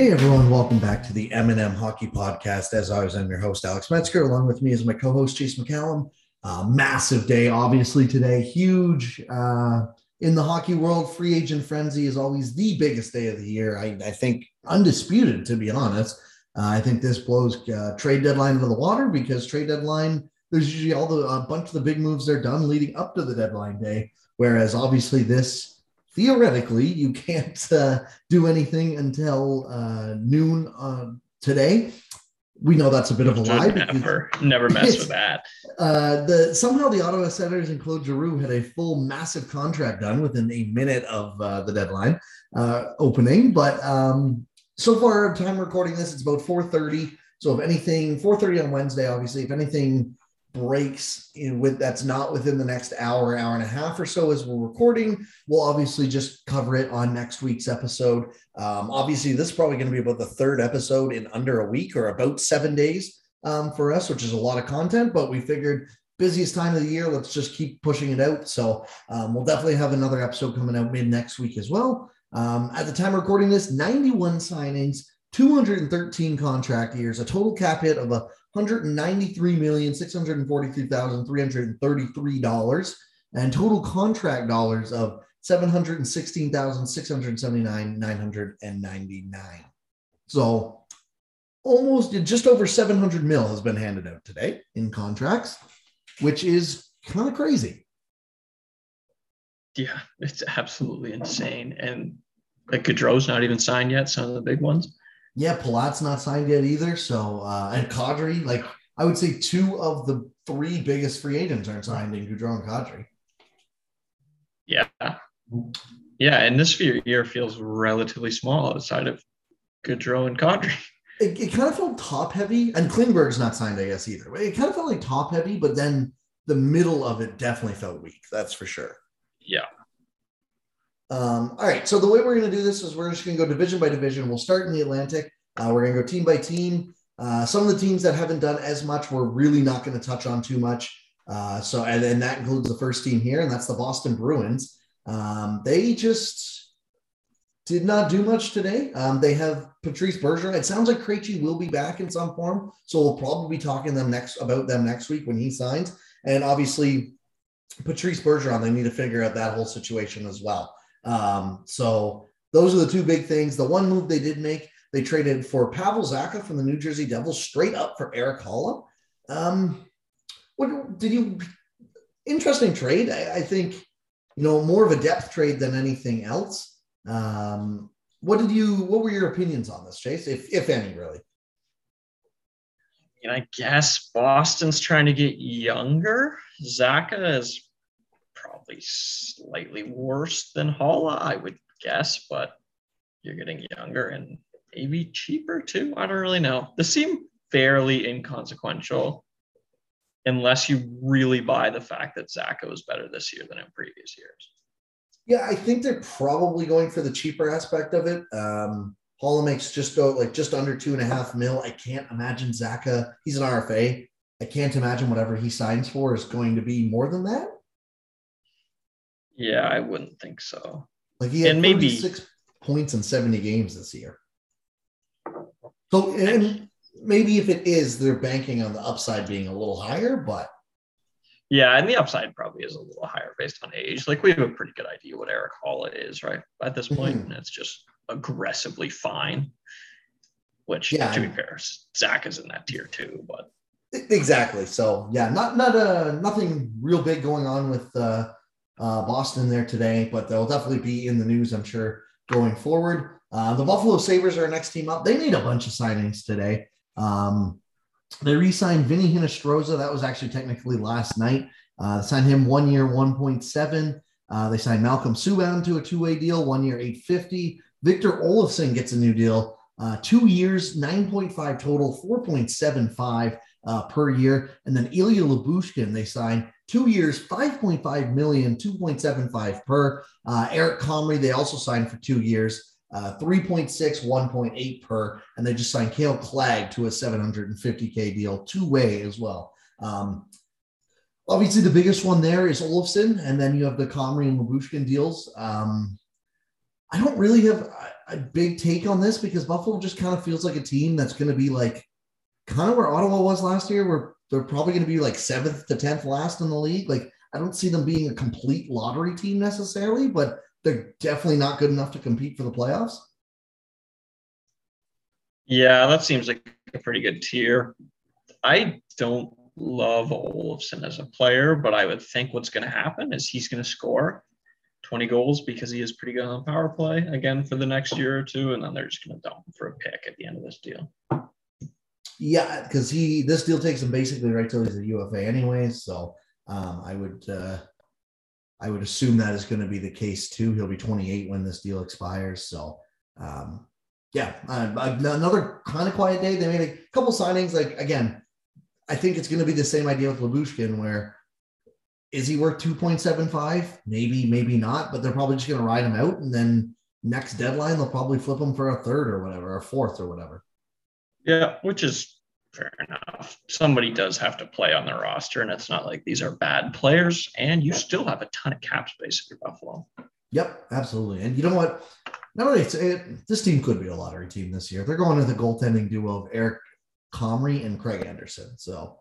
Hey everyone, welcome back to the M&M Hockey Podcast. As always, I'm your host Alex Metzger. Along with me is my co-host Chase McCallum. Uh, massive day, obviously today, huge uh, in the hockey world. Free agent frenzy is always the biggest day of the year. I, I think undisputed, to be honest. Uh, I think this blows uh, trade deadline into the water because trade deadline there's usually all the a bunch of the big moves they're done leading up to the deadline day. Whereas obviously this theoretically, you can't uh, do anything until uh, noon uh, today. We know that's a bit of a lie. Never, never mess with that. Uh, the somehow the Ottawa Senators and Claude Giroux had a full massive contract done within a minute of uh, the deadline uh, opening. But um, so far, time recording this, it's about 4:30. So if anything, 4:30 on Wednesday, obviously, if anything breaks in with that's not within the next hour, hour and a half or so as we're recording. We'll obviously just cover it on next week's episode. Um, obviously, this is probably going to be about the third episode in under a week or about seven days um, for us, which is a lot of content, but we figured busiest time of the year, let's just keep pushing it out. So um, we'll definitely have another episode coming out mid next week as well. Um, at the time of recording this, 91 signings, 213 contract years, a total cap hit of a $193,643,333 and total contract dollars of 716,679,999. So almost just over 700 mil has been handed out today in contracts, which is kind of crazy. Yeah, it's absolutely insane. And like Gaudreau's not even signed yet, some of the big ones. Yeah, Palat's not signed yet either. So uh, and Kadri, like I would say, two of the three biggest free agents aren't signed in Gaudreau and Kadri. Yeah, yeah, and this year feels relatively small outside of Gaudreau and Kadri. It, it kind of felt top heavy, and Klingberg's not signed, I guess, either. It kind of felt like top heavy, but then the middle of it definitely felt weak. That's for sure. Yeah. Um, all right. So the way we're going to do this is we're just going to go division by division. We'll start in the Atlantic. Uh, we're going to go team by team. Uh, some of the teams that haven't done as much, we're really not going to touch on too much. Uh, so, and then that includes the first team here, and that's the Boston Bruins. Um, they just did not do much today. Um, they have Patrice Bergeron. It sounds like Krejci will be back in some form, so we'll probably be talking them next about them next week when he signs. And obviously, Patrice Bergeron, they need to figure out that whole situation as well. Um, so those are the two big things. The one move they did make, they traded for Pavel Zacha from the New Jersey Devils straight up for Eric Haula. Um, what did you? Interesting trade. I, I, think you know more of a depth trade than anything else. Um, what did you? What were your opinions on this, Chase, if if any, really? And I guess Boston's trying to get younger. Zacha is probably slightly worse than Haula, I would guess, but you're getting younger and maybe cheaper too. I don't really know. This seemed fairly inconsequential unless you really buy the fact that Zacha was better this year than in previous years. Yeah, I think they're probably going for the cheaper aspect of it. Um, Haula makes just go like just under two and a half mil. I can't imagine Zacha. He's an RFA. I can't imagine whatever he signs for is going to be more than that. Yeah, I wouldn't think so. Like he had and maybe six points in 70 games this year. So and maybe if it is, they're banking on the upside being a little higher, but yeah, and the upside probably is a little higher based on age. Like we have a pretty good idea what Eric Haula is, right? At this point, mm-hmm. and it's just aggressively fine. Which, yeah, to be fair, Zach is in that tier too, but exactly. So yeah, not not uh nothing real big going on with uh uh, Boston there today, but they'll definitely be in the news, I'm sure, going forward. Uh, the Buffalo Sabres are next team up. They made a bunch of signings today. Um, they re-signed Vinny Hinostroza. That was actually technically last night. Uh, signed him one year, 1.7. Uh, they signed Malcolm Subban to a two-way deal, one year, 850. Victor Olofsson gets a new deal, uh, two years, 9.5 total, 4.75 uh, per year. And then Ilya Lyubushkin, they signed two years, 5.5 million, 2.75 per. Uh, Eric Comrie, they also signed for two years, uh, 3.6, 1.8 per. And they just signed Kale Clague to a 750K deal, two way as well. Um, obviously, the biggest one there is Olofsson. And then you have the Comrie and Lyubushkin deals. Um, I don't really have, a big take on this because Buffalo just kind of feels like a team that's going to be like kind of where Ottawa was last year, where they're probably going to be like seventh to tenth last in the league. Like I don't see them being a complete lottery team necessarily, but they're definitely not good enough to compete for the playoffs. Yeah, that seems like a pretty good tier. I don't love Olofsson as a player, but I would think what's going to happen is he's going to score 20 goals because he is pretty good on power play again for the next year or two, and then they're just going to dump him for a pick at the end of this deal. Yeah, because he this deal takes him basically right till he's a UFA anyway. So um, I would uh, I would assume that is going to be the case too. He'll be 28 when this deal expires. So um, yeah, uh, another kind of quiet day. They made a couple signings. Like again, I think it's going to be the same idea with Lyubushkin, where is he worth 2.75? Maybe, maybe not, but they're probably just going to ride him out. And then next deadline, they'll probably flip him for a third or whatever, or fourth or whatever. Yeah, which is fair enough. Somebody does have to play on the roster, and it's not like these are bad players, and you still have a ton of cap space if you're Buffalo. Yep, absolutely. And you know what? Not only it's it, this team could be a lottery team this year. They're going to the goaltending duo of Eric Comrie and Craig Anderson. So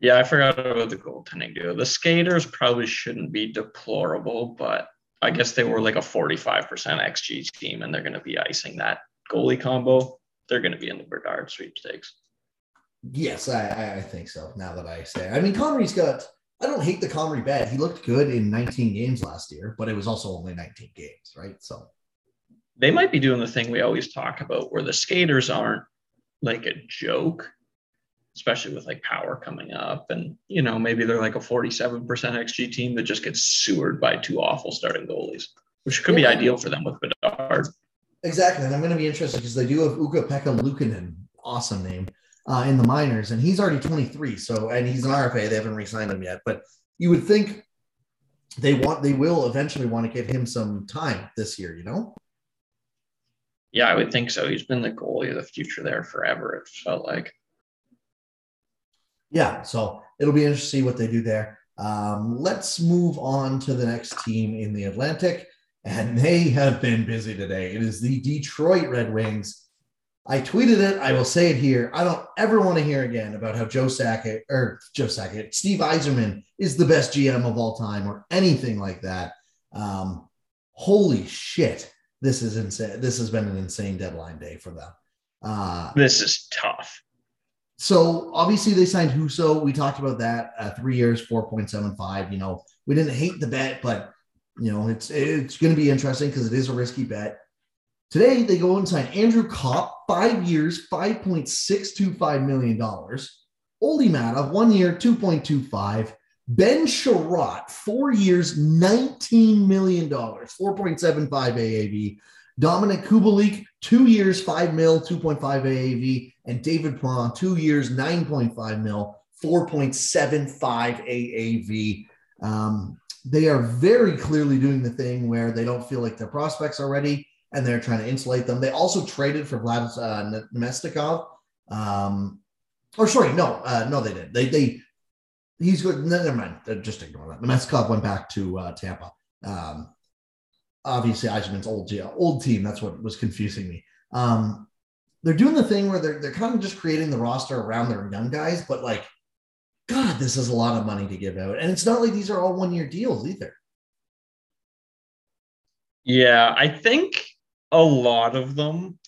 yeah, I forgot about the goaltending duo. The skaters probably shouldn't be deplorable, but I guess they were like a 45% XG team and they're going to be icing that goalie combo. They're going to be in the Bedard sweepstakes. Yes, I, I think so. Now that I say, I mean, Comrie's got. I don't hate the Comrie bet. He looked good in 19 games last year, but it was also only 19 games, right? So they might be doing the thing we always talk about, where the skaters aren't like a joke especially with like power coming up. And, you know, maybe they're like a 47% XG team that just gets sewered by two awful starting goalies, which could yeah. be ideal for them with Bedard. Exactly. And I'm going to be interested because they do have Ukko-Pekka Luukkonen, awesome name, uh, in the minors. And he's already 23. So, and he's an RFA. They haven't re signed him yet. But you would think they want, they will eventually want to give him some time this year, you know? Yeah, I would think so. He's been the goalie of the future there forever, it felt like yeah, so it'll be interesting to see what they do there. Um, let's move on to the next team in the Atlantic, and they have been busy today. It is the Detroit Red Wings. I tweeted it. I will say it here. I don't ever want to hear again about how Joe Sakic or Joe Sakic, Steve Yzerman is the best GM of all time or anything like that. Um, holy shit, this is insane. This has been an insane deadline day for them. Uh, this is tough. So obviously they signed Husso. We talked about that. Uh, three years, four point seven five. You know, we didn't hate the bet, but you know it's it's going to be interesting because it is a risky bet. Today they go and sign Andrew Copp, five years, five point six two five million dollars. Olli Maatta, one year, two point two five. Ben Chiarot, four years, $19 million, 4.75 AAV. Dominik Kubalik, two years, five mil, 2.5 AAV, and David Perron, two years, 9.5 mil, 4.75 AAV. Um, they are very clearly doing the thing where they don't feel like their prospects are ready and they're trying to insulate them. They also traded for Vlad uh, Namestnikov. Um, or sorry, no, uh, no, they did. They, they, he's good. Never mind. Just ignore that. Namestnikov went back to uh, Tampa. Um, obviously Yzerman's old old team. That's what was confusing me. Um, they're doing the thing where they're they're kind of just creating the roster around their young guys, but like, God, this is a lot of money to give out, and it's not like these are all one year deals either. Yeah, I think a lot of them,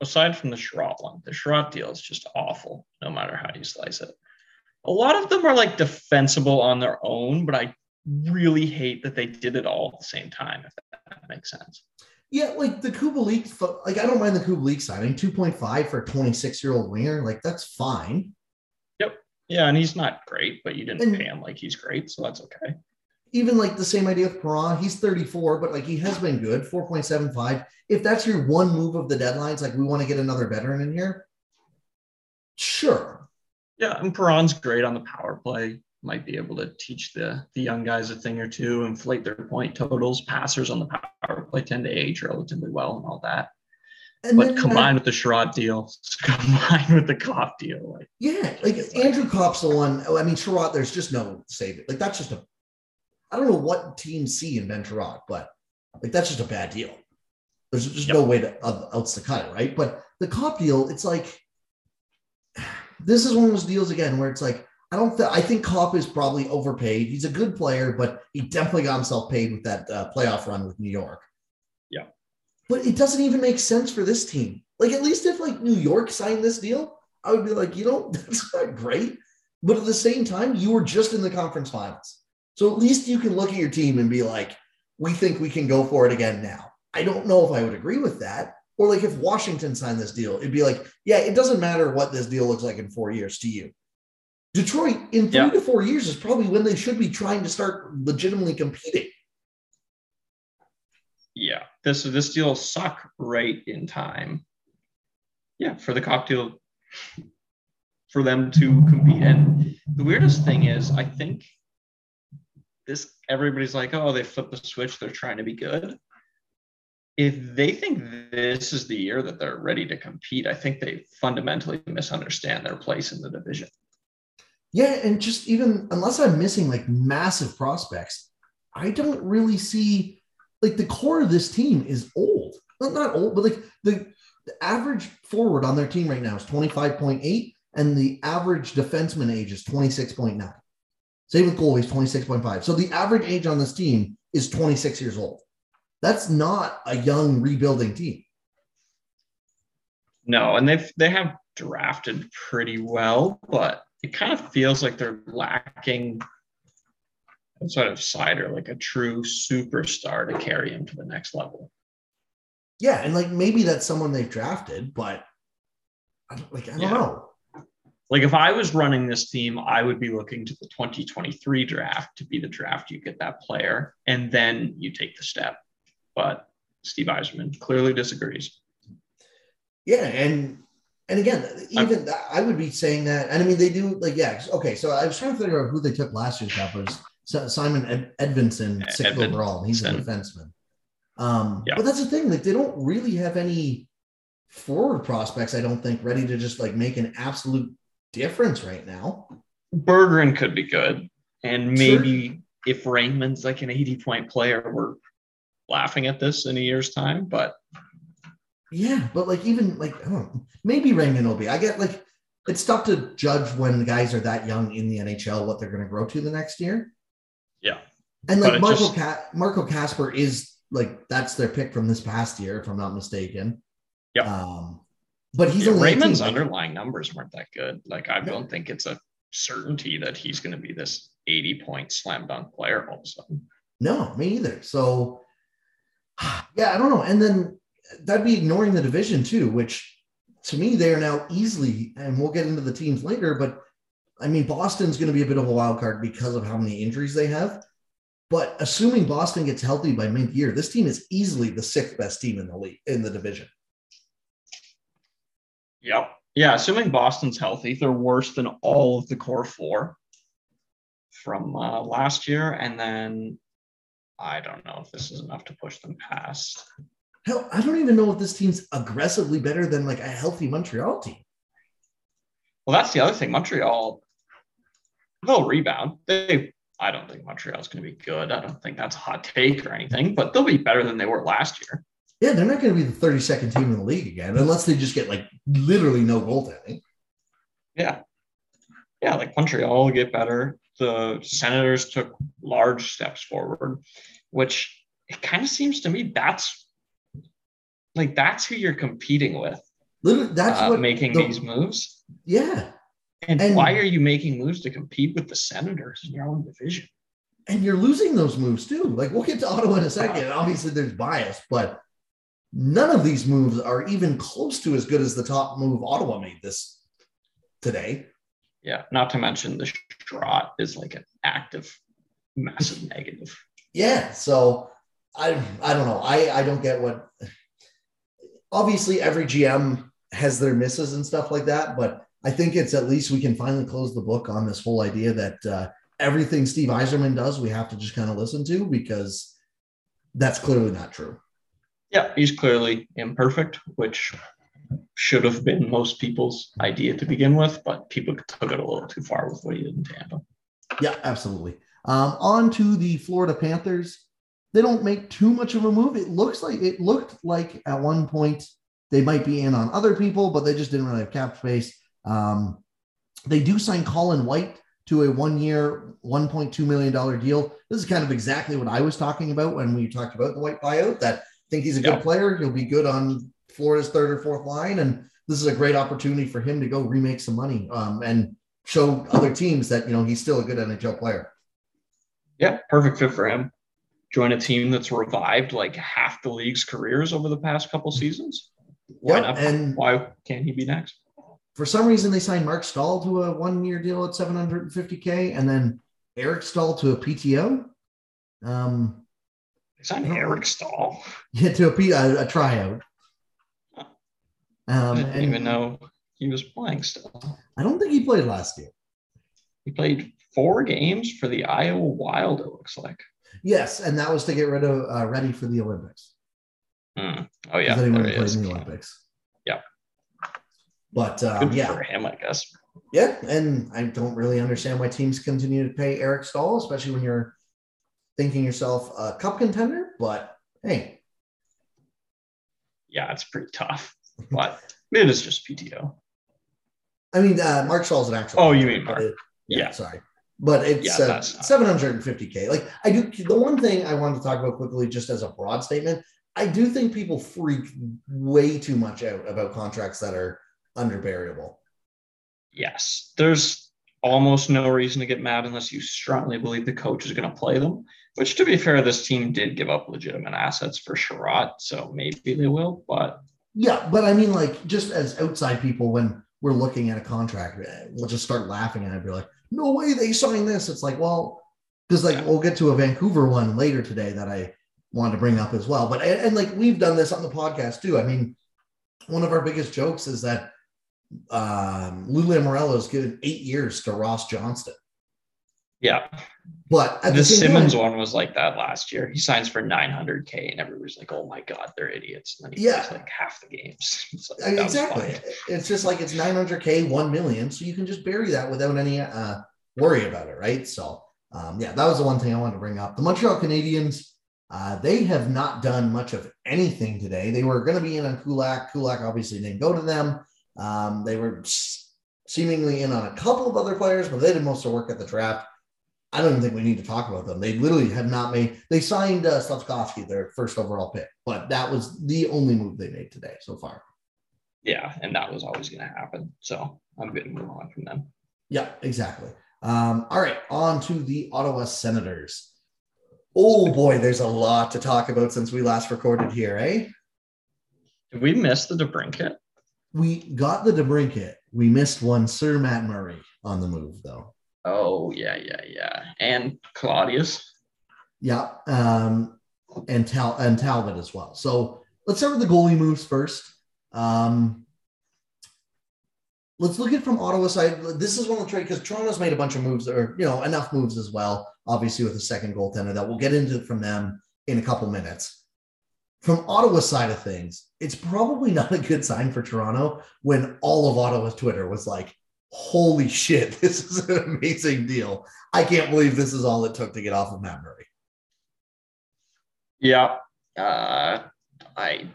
aside from the Chiarot one, the Chiarot deal is just awful, no matter how you slice it. A lot of them are like defensible on their own, but I really hate that they did it all at the same time, if that makes sense. Yeah, like the Kubalik, like I don't mind the Kubalik signing 2.5 for a 26 year old winger. Like that's fine. Yeah. And he's not great, but you didn't and pay him like he's great. So that's okay. Even like the same idea with Perron. He's 34, but like he has been good 4.75. If that's your one move of the deadlines, like we want to get another veteran in here, sure. Yeah. And Perron's great on the power play might be able to teach the the young guys a thing or two, inflate their point totals. Passers on the power play tend to age relatively well and all that. And but combined with the Chiarot deal, combined with the Copp deal, like yeah, like Andrew Copp's the one. I mean, Chiarot, there's just no save it. Like that's just a. I don't know what teams see in Ben Chiarot, but like that's just a bad deal. There's just yep. no way to, uh, else to cut it, right? But the Copp deal, it's like this is one of those deals again where it's like I don't. Th- I think Copp is probably overpaid. He's a good player, but he definitely got himself paid with that uh, playoff run with New York. But it doesn't even make sense for this team. Like at least if like New York signed this deal, I would be like, you know, that's not great. But at the same time, you were just in the conference finals, so at least you can look at your team and be like, we think we can go for it again now. I don't know if I would agree with that. Or like if Washington signed this deal, it'd be like, yeah, it doesn't matter what this deal looks like in four years to you. Detroit in three yeah. to four years is probably when they should be trying to start legitimately competing. Yeah, this this deal suck right in time. Yeah, for the cocktail for them to compete. And the weirdest thing is, I think this everybody's like, oh, they flipped the switch, they're trying to be good if they think this is the year that they're ready to compete, I think they fundamentally misunderstand their place in the division. Yeah, and just even unless I'm missing like massive prospects, I don't really see like the core of this team is old. Well, not old, but like the, the average forward on their team right now is 25.8, and the average defenseman age is 26.9. Same with goalies, 26.5. So the average age on this team is 26 years old. That's not a young rebuilding team. No, and they've they have drafted pretty well, but it kind of feels like they're lacking sort of Seider, like a true superstar to carry him to the next level. Yeah, and like maybe that's someone they've drafted, but I don't, like I don't yeah. know. Like if I was running this team, I would be looking to the 2023 draft to be the draft you get that player, and then you take the step but Steve Yzerman clearly disagrees. Yeah, and and again, even I'm, I would be saying that, and I mean they do like yeah. Okay, so I was trying to figure out who they took last year's draft was Simon Ed, Edvinsson, sixth overall. He's a defenseman. Um, yeah. But that's the thing; like they don't really have any forward prospects. I don't think ready to just like make an absolute difference right now. Bergeron could be good, and maybe sure. if Raymond's like an eighty point player, we're laughing at this in a year's time, but yeah, but like even like I don't know, maybe Raymond will be. I get like it's tough to judge when the guys are that young in the NHL what they're going to grow to the next year. Yeah, and like Marco just... Ca- Marco Kasper is like that's their pick from this past year, if I'm not mistaken. Yeah. Um, but he's yeah, Raymond's 18, underlying numbers weren't that good. Like I don't think it's a certainty that he's going to be this 80 point slam dunk player all of a sudden. No, me either. So yeah, I don't know. And then that'd be ignoring the division too, which to me they are now easily, and we'll get into the teams later, but I mean, Boston's going to be a bit of a wild card because of how many injuries they have. But assuming Boston gets healthy by mid-year, this team is easily the sixth best team in the league in the division. Yep. Yeah, assuming Boston's healthy, they're worse than all of the core four from uh, last year, and then I don't know if this is enough to push them past. Hell, I don't even know if this team's aggressively better than like a healthy Montreal team. Well, that's the other thing. Montreal, they'll rebound. They, I don't think Montreal's going to be good. I don't think that's a hot take or anything, but they'll be better than they were last year. Yeah, they're not going to be the 32nd team in the league again, unless they just get like literally no goaltending. Yeah. Yeah, like Montreal will get better the Senators took large steps forward, which it kind of seems to me that's like that's who you're competing with. Literally, that's uh, what making the, these moves. Yeah. And, and, why are you making moves to compete with the Senators in your own division? And you're losing those moves too. Like we'll get to Ottawa in a second. Uh, Obviously, there's bias, but none of these moves are even close to as good as the top move Ottawa made this today. Yeah, not to mention the Trot is like an active, massive negative. Yeah, so I I don't know. I I don't get what. Obviously, every GM has their misses and stuff like that, but I think it's at least we can finally close the book on this whole idea that uh, everything Steve Yzerman does, we have to just kind of listen to because that's clearly not true. Yeah, he's clearly imperfect, which should have been most people's idea to begin with, but people took it a little too far with what he did in Tampa. Yeah, absolutely. Um, on to the Florida Panthers. they don't make too much of a move. It looks like it looked like at one point they might be in on other people, but they just didn't really have cap space. Um, they do sign Colin White to a one year, $1.2 million deal. This is kind of exactly what I was talking about when we talked about the White buyout. That I think he's a good player. He'll be good on Florida's third or fourth line. And this is a great opportunity for him to go remake some money um, and show other teams that, you know, he's still a good NHL player. Yeah, perfect fit for him. Join a team that's revived like half the league's careers over the past couple seasons. Why Yep, not? and- why can't he be next? For some reason, they signed Marc Staal to a one year deal at 750K and then Eric Staal to a PTO. Um, They signed Eric Staal. yeah, to a, P, a, a tryout. Um, I didn't and even know he was playing still. I don't think he played last year. He played four games for the Iowa Wild, it looks like. Yes, and that was to get rid of uh, ready for the Olympics. Hmm. Oh, yeah. anyone there who he plays is. in the Olympics. But um, yeah, for him, I guess. yeah, and I don't really understand why teams continue to pay Eric Staal, especially when you're thinking yourself a cup contender. But hey, Yeah, it's pretty tough. But it is just PTO. I mean, uh, Marc Staal's an actual. Oh, you mean Mark. it- yeah, Yeah. sorry, but it's Yeah, uh, 750k. Like I do, the one thing I wanted to talk about quickly, just as a broad statement, I do think people freak way too much out about contracts that are under variable. Yes. There's almost no reason to get mad unless you strongly believe the coach is going to play them. Which, to be fair, this team did give up legitimate assets for Chiarot, so maybe they will. But Yeah, but I mean, like, just as outside people, when we're looking at a contract, eh, we'll just start laughing and I'd be like, no way they signed this. It's like, well, because like we'll get to a Vancouver one later today that I wanted to bring up as well. But and, and like we've done this on the podcast too. I mean, one of our biggest jokes is that um Lou Lamoriello is given eight years to Ross Johnston. yeah, But the the Simmonds time, one was like that last year. He signs for 900K, and everybody's like, oh my God, they're idiots. And then he Yeah. plays like half the games. It's like, I mean, exactly. It's just like it's 900k, 1 million. So you can just bury that without any uh, worry about it, right? So, um, yeah, that was the one thing I wanted to bring up. The Montreal Canadiens, uh, they have not done much of anything today. They were going to be in on Kulak. Kulak obviously didn't go to them. Um, they were seemingly in on a couple of other players, but they did most of the work at the draft. I don't even think we need to talk about them. They literally have not made. They signed uh, Slavkovsky, their first overall pick, but that was the only move they made today so far. Yeah, and that was always going to happen. So I'm good to move on from them. Yeah, exactly. Um, all right, on to the Ottawa Senators. Oh boy, there's a lot to talk about since we last recorded here, eh? Did we miss the DeBrincat? We got the DeBrincat. We missed one Sir Matt Murray on the move, though. Oh, yeah, yeah, yeah. And Claudius. Yeah, um, and Tal and Talbot as well. So let's start with the goalie moves first. Um, let's look at from Ottawa side. This is one of the trade because Toronto's made a bunch of moves, or you know, enough moves as well. Obviously, with the second goaltender that we'll get into from them in a couple minutes. From Ottawa side of things, it's probably not a good sign for Toronto when all of Ottawa's Twitter was like, "Holy shit, this is an amazing deal! I can't believe this is all it took to get off of Matt Murray." Yeah. Uh, I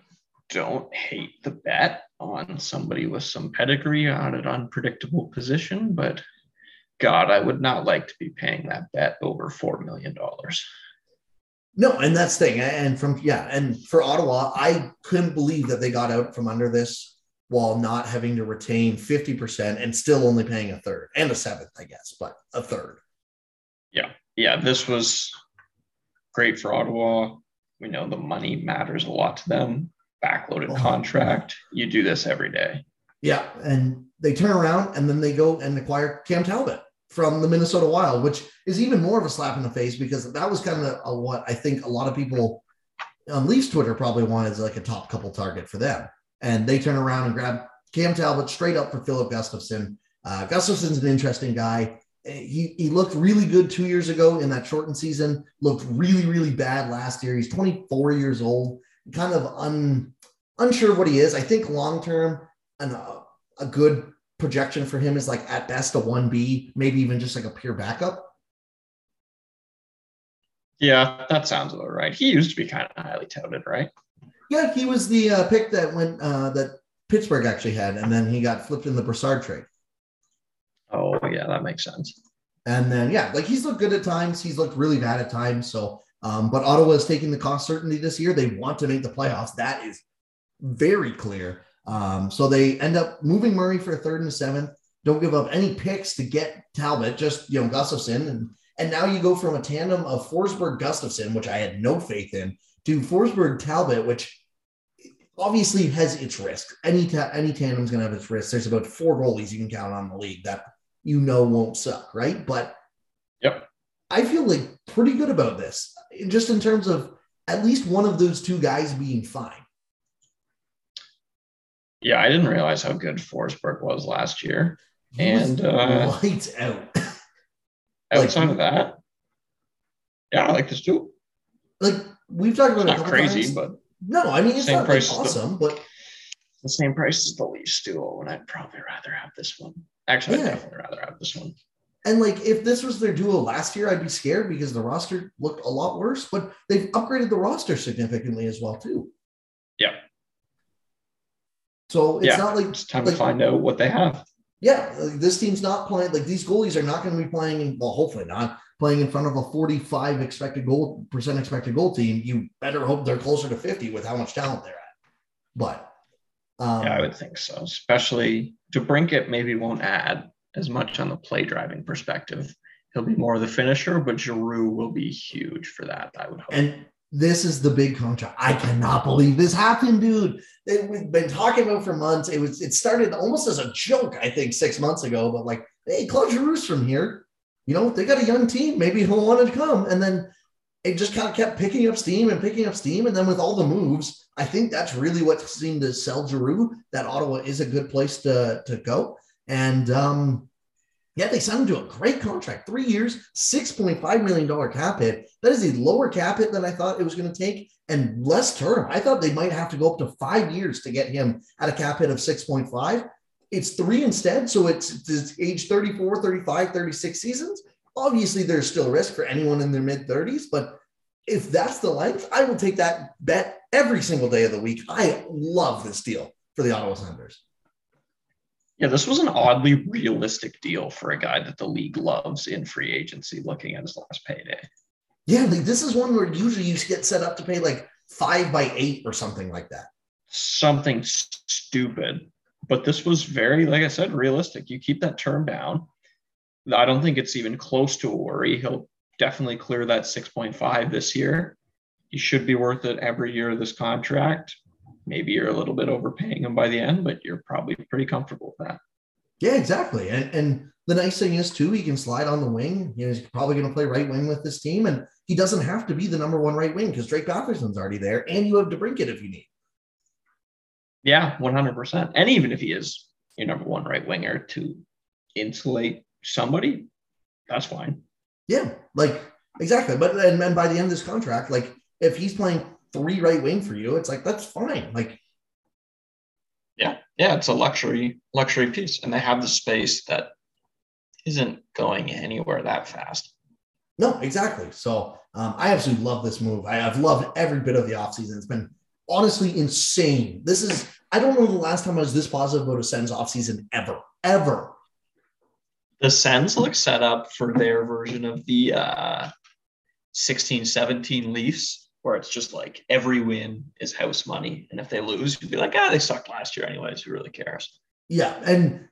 don't hate the bet on somebody with some pedigree on an unpredictable position, but God, I would not like to be paying that bet over $4 million. No, and that's the thing. And from yeah, and for Ottawa, I couldn't believe that they got out from under this while not having to retain 50% and still only paying a third and a seventh, I guess, but a third. Yeah, Yeah. this was great for Ottawa. We know the money matters a lot to them. Backloaded Oh. contract. You do this every day. Yeah. And they turn around and then they go and acquire Cam Talbot from the Minnesota Wild, which is even more of a slap in the face because that was kind of what I think a lot of people on Leafs Twitter probably wanted as like a top couple target for them. And they turn around and grab Cam Talbot straight up for Filip Gustavsson. Uh, Gustavsson's an interesting guy. He, he looked really good two years ago in that shortened season, looked really, really bad last year. He's 24 years old, kind of un, unsure of what he is. I think long term, a good projection for him is like at best a 1B, maybe even just like a pure backup. Yeah, that sounds about right. He used to be kind of highly touted, right? Yeah, he was the uh, pick that went uh, that Pittsburgh actually had, and then he got flipped in the Brassard trade. Oh yeah, that makes sense. And then yeah, like he's looked good at times. He's looked really bad at times. So, um, but Ottawa is taking the cost certainty this year. They want to make the playoffs. That is very clear. Um, so they end up moving Murray for a third and a seventh. Don't give up any picks to get Talbot, just you know Gustavsson, and and now you go from a tandem of Forsberg Gustavsson, which I had no faith in, to Forsberg Talbot, which obviously has its risk. Any ta- any tandem's gonna have its risk. There's about four goalies you can count on the league that you know won't suck, right? But Yep. I feel like pretty good about this, just in terms of at least one of those two guys being fine. Yeah, I didn't realize how good Forsberg was last year. He And, uh, lights out. Outside of that, yeah, I like this too. like we've talked about it Not crazy, times. but no, I mean it's not like as the- awesome, but the same price as the Leafs duo, and I'd probably rather have this one. Actually, Yeah. I'd definitely rather have this one. and like if this was their duo last year, I'd be scared because the roster looked a lot worse. But they've upgraded the roster significantly as well too. Yeah. So it's Yeah, not like It's time like, to find out what they have. yeah, like, this team's not playing like these goalies are not going to be playing in well, hopefully not playing in front of a 45 expected goal percent expected goal team. You better hope they're closer to 50 with how much talent they're at. But um, Yeah, I would think so. Especially DeBrincat maybe won't add as much on the play driving perspective. He'll be more of the finisher, but Giroux will be huge for that. I would hope. And this is the big contract. I cannot believe this happened, dude. That we've been talking about for months. It was it started almost as a joke, I think, six months ago. But like, hey, Claude Giroux's from here. You know, they got a young team. Maybe he'll want to come. And then it just kind of kept picking up steam and picking up steam. And then with all the moves, I think that's really what seemed to sell Giroux. That Ottawa is a good place to to go. And um, yeah, they signed him to a great contract, three years, $6.5 million cap hit. That is a lower cap hit than I thought it was going to take and less term. I thought they might have to go up to five years to get him at a cap hit of 6.5. It's three instead. So it's, it's age 34, 35, 36 seasons. Obviously, there's still risk for anyone in their mid 30s, but if that's the length, I will take that bet every single day of the week. I love this deal for the Ottawa Senators. Yeah, this was an oddly realistic deal for a guy that the league loves in free agency, looking at his last payday. Yeah, like this is one where usually you get set up to pay like five by eight or something like that. Something stupid, but this was very, like I said, realistic. You keep that term down. I don't think it's even close to a worry. He'll definitely clear that 6.5 this year. He should be worth it every year of this contract. Maybe you're a little bit overpaying him by the end, but you're probably pretty comfortable with that. Yeah, exactly. And and the nice thing is too, he can slide on the wing. You know, he's probably going to play right wing with this team, and he doesn't have to be the number one right wing because Drake Batherson's already there, and you have DeBrincat if you need. Yeah, 100%. And even if he is your number one right winger to insulate somebody, that's fine. Yeah, like exactly. But and, and by the end of this contract, like if he's playing three right wing for you, it's like that's fine. Like Yeah, yeah, it's a luxury luxury piece, and they have the space that isn't going anywhere that fast. no, exactly. So um, I absolutely love this move. I, I've loved every bit of the offseason. It's been honestly insane. This is I don't know the last time I was this positive about a Sens offseason ever, ever. The Sens look set up for their version of the uh, 16 17 Leafs, where it's just like every win is house money. And if they lose, you'd be like, ah, they sucked last year, anyways. Who really cares? Yeah, and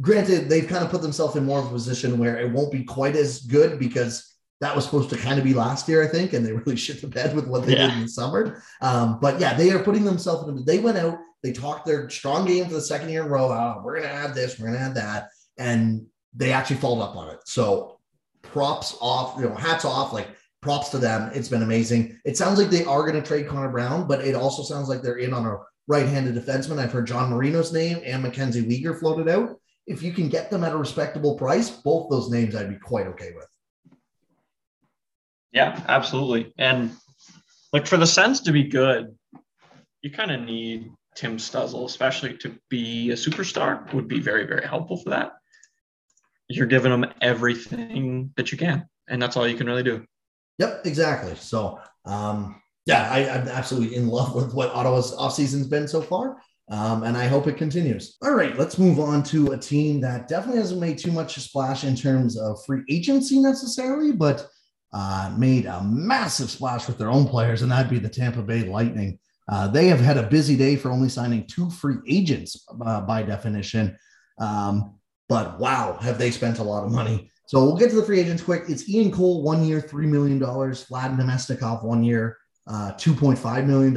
granted, they've kind of put themselves in more of a position where it won't be quite as good because that was supposed to kind of be last year, I think, and they really shit the bed with what they Yeah. did in the summer. Um, but yeah, they are putting themselves in. They went out, they talked their strong game for the second year in a row. Oh, we're gonna add this, we're gonna add that, and they actually followed up on it. So props off, you know, hats off, like props to them. It's been amazing. It sounds like they are going to trade Connor Brown, but it also sounds like they're in on a right-handed defenseman. I've heard John Marino's name and Mackenzie Weegar floated out. If you can get them at a respectable price, both those names I'd be quite okay with. Yeah, absolutely. And like for the Sens to be good, you kind of need Tim Stützle, especially to be a superstar, would be very, very helpful for that. You're giving them everything that you can, and that's all you can really do. Yep, exactly. So, um, yeah, I, am absolutely in love with what Ottawa's offseason's been so far. Um, and I hope it continues. All right, let's move on to a team that definitely hasn't made too much splash in terms of free agency necessarily, but uh, made a massive splash with their own players, and that'd be the Tampa Bay Lightning. Uh, they have had a busy day for only signing two free agents uh, by definition. Um, but wow, have they spent a lot of money. So we'll get to the free agents quick. It's Ian Cole, one year, $3 million. Vlad Namestnikov, one year, uh, $2.5 million.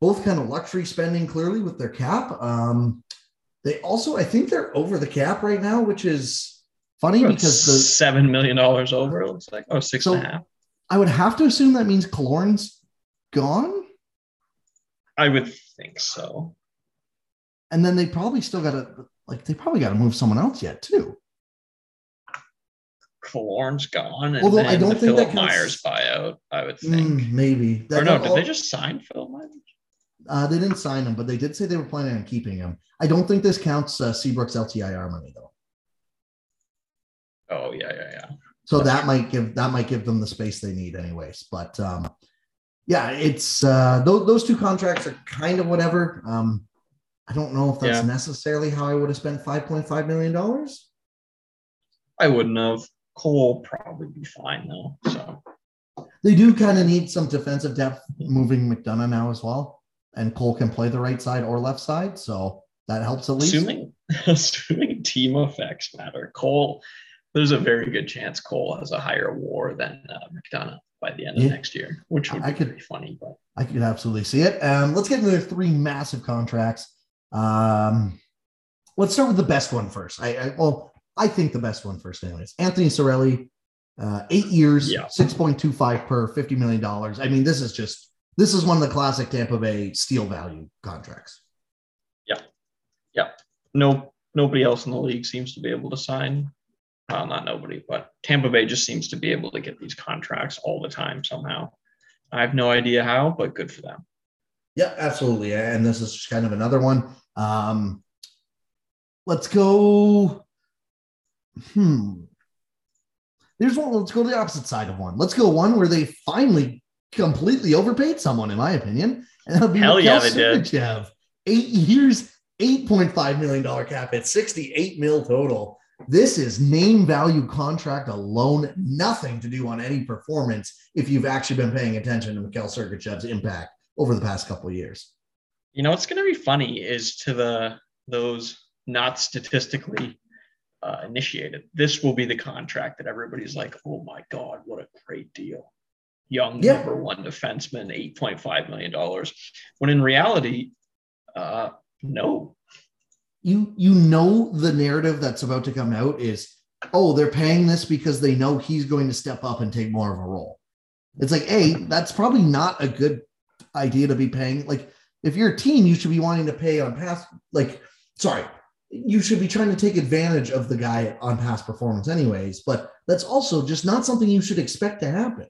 Both kind of luxury spending clearly with their cap. Um, they also, I think they're over the cap right now, which is funny because the seven million dollars over. It looks like oh six so and a half. I would have to assume that means Killorn's gone. I would think so. And then they probably still got to like they probably got to move someone else yet too. Killorn's gone, and Although I don't think Philippe Myers buyout. I would think mm, maybe. That, or no, did all, they just sign Phil Myers? Uh, they didn't sign him, but they did say they were planning on keeping him. I don't think this counts uh, Seabrook's LTIR money though. Oh yeah, yeah, yeah. So That's that true. might give that might give them the space they need, anyways. But um, yeah, it's uh, those those two contracts are kind of whatever. Um, I don't know if that's yeah. necessarily how I would have spent five point five million dollars. I wouldn't have. Cole probably be fine though. So they do kind of need some defensive depth moving McDonagh now as well, and Cole can play the right side or left side, so that helps at least. Assuming assuming team effects matter, Cole there's a very good chance Cole has a higher WAR than uh, McDonagh by the end of yeah. next year, which would be I could, pretty funny. But I could absolutely see it. Um, let's get into the three massive contracts. Um, let's start with the best one first. I, I well, I think the best one for anyways. Anthony Cirelli, uh, eight years, yeah. six point two five per, fifty million dollars. I mean, this is just this is one of the classic Tampa Bay steal value contracts. Yeah, yeah. No, nobody else in the league seems to be able to sign well, not nobody, but Tampa Bay just seems to be able to get these contracts all the time somehow. I have no idea how, but good for them. Yeah, absolutely. And this is kind of another one. Um, let's go. Hmm. There's one. Let's go to the opposite side of one. Let's go one where they finally completely overpaid someone, in my opinion. And that'll be Hell Mikhail yeah, they Sergachev. did. Eight years, $8.5 million cap hit, 68 mil total. This is name value contract alone, nothing to do on any performance if you've actually been paying attention to Mikhail Sergachev's impact over the past couple of years. You know what's going to be funny is to the those not statistically uh, initiated. This will be the contract that everybody's like, "Oh my god, what a great deal!" Young yeah. number one defenseman, eight point five million dollars. When in reality, uh, no, you you know the narrative that's about to come out is oh they're paying this because they know he's going to step up and take more of a role it's like hey that's probably not a good idea to be paying like if you're a team you should be wanting to pay on past like sorry you should be trying to take advantage of the guy on past performance anyways but that's also just not something you should expect to happen.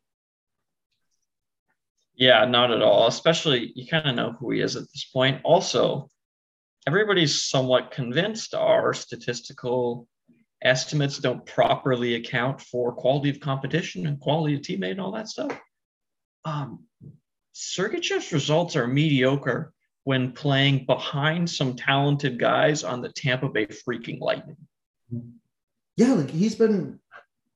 Yeah not at all especially you kind of know who he is at this point. Also everybody's somewhat convinced our statistical estimates don't properly account for quality of competition and quality of teammate and all that stuff. Um, Sergachev's results are mediocre when playing behind some talented guys on the Tampa Bay freaking Lightning. Yeah, like he's been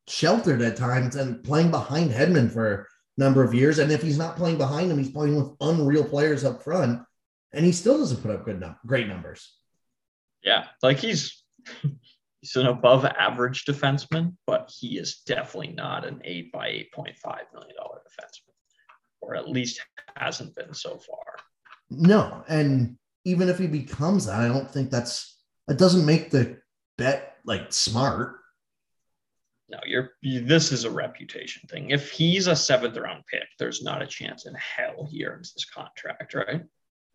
sheltered at times and playing behind Hedman for a number of years. And if he's not playing behind him, he's playing with unreal players up front and he still doesn't put up good num- great numbers. Yeah, like he's he's an above average defenseman, but he is definitely not an eight by eight point five million dollar defenseman, or at least hasn't been so far. No, and even if he becomes that, I don't think that's it doesn't make the bet like smart. No, you're this is a reputation thing. If he's a seventh round pick, there's not a chance in hell he earns this contract, right?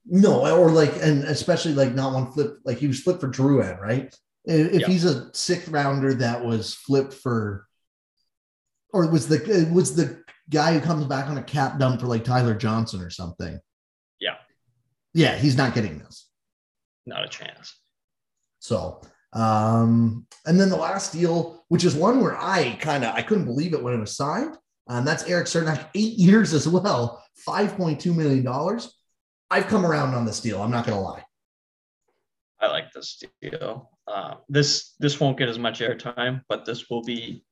No, or like, and especially like not one flip, like he was flipped for Drouin, right? If yep. he's a sixth rounder that was flipped for, or was the was the guy who comes back on a cap dump for like Tyler Johnson or something? Yeah, he's not getting this. Not a chance. So, um, and then the last deal, which is one where I kind of I couldn't believe it when it was signed, And that's Eric Cernak, eight years as well, $5.2 million. I've come around on this deal. I'm not going to lie. I like this deal. Uh, this this won't get as much airtime, but this will be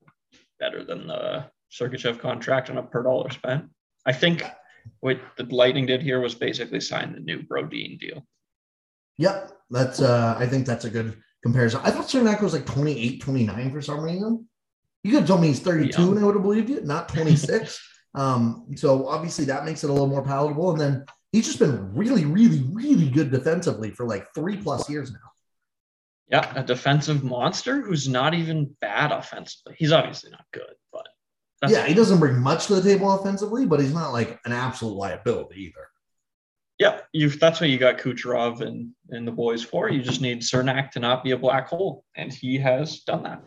better than the Sergachev contract on a per dollar spent. I think what the Lightning did here was basically sign the new Brodin deal. Yep, that's. Uh, I think that's a good comparison. I thought Cernak was like 28, 29 for some reason. You could have told me he's 32 yeah. and I would have believed you, not 26. um, so obviously that makes it a little more palatable. And then he's just been really, really, really good defensively for like three plus years now. Yeah, a defensive monster who's not even bad offensively. He's obviously not good, but yeah, he doesn't bring much to the table offensively, but he's not like an absolute liability either. Yeah, you've that's what you got Kucherov and, and the boys for. You just need Cernak to not be a black hole, and he has done that.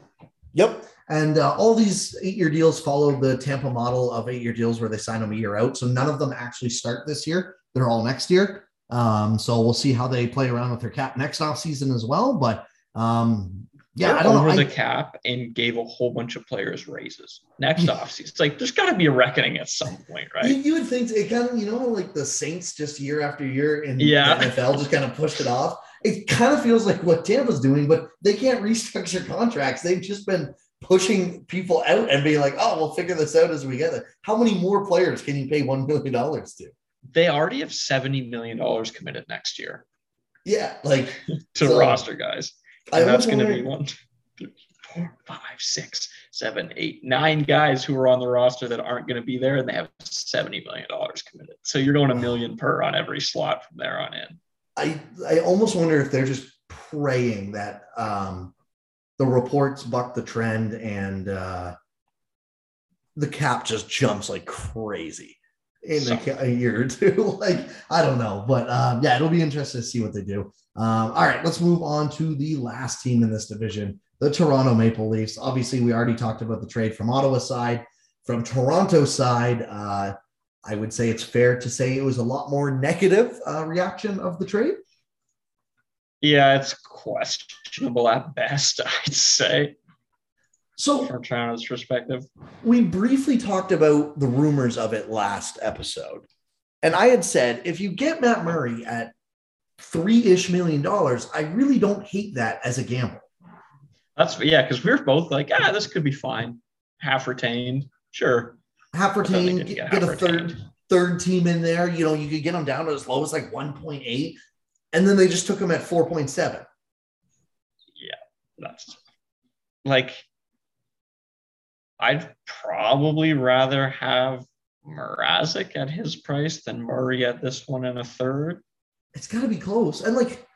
Yep. And uh, all these eight year deals follow the Tampa model of eight year deals where they sign them a year out. So none of them actually start this year. They're all next year. Um, so we'll see how they play around with their cap next off season as well. But um, yeah, They're I don't over know. the I, cap and gave a whole bunch of players raises next off season. It's like there's got to be a reckoning at some point, right? You, you, would think it kind of, you know, like the Saints just year after year in yeah. the NFL just kind of pushed it off. It kind of feels like what Tampa's doing, but they can't restructure contracts. They've just been pushing people out and being like, "Oh, we'll figure this out as we get it." How many more players can you pay one million dollars to? They already have seventy million dollars committed next year. Yeah, like to so, roster guys, and that's going to be one, two, four, five, six, seven, eight, nine guys who are on the roster that aren't going to be there, and they have seventy million dollars committed. So you're going a million per on every slot from there on in. I I almost wonder if they're just praying that um, the reports buck the trend and uh, the cap just jumps like crazy in a, a, year or two. like, I don't know, but um, yeah, it'll be interesting to see what they do. Um, all right, let's move on to the last team in this division, the Toronto Maple Leafs. Obviously, we already talked about the trade from Ottawa side. From Toronto side, uh, I would say it's fair to say it was a lot more negative uh, reaction of the trade. Yeah, it's questionable at best, I'd say. So, from Toronto's perspective, we briefly talked about the rumors of it last episode. And I had said, if you get Matt Murray at three ish million dollars, I really don't hate that as a gamble. That's yeah, because we are both like, ah, this could be fine. Half retained, sure. Half retained, get, get, get a third third team in there. You know, you could get them down to as low as like 1.8 and then they just took them at 4.7. Yeah, that's like I'd probably rather have Mrazek at his price than Murray at this one and a third. It's got to be close. And like,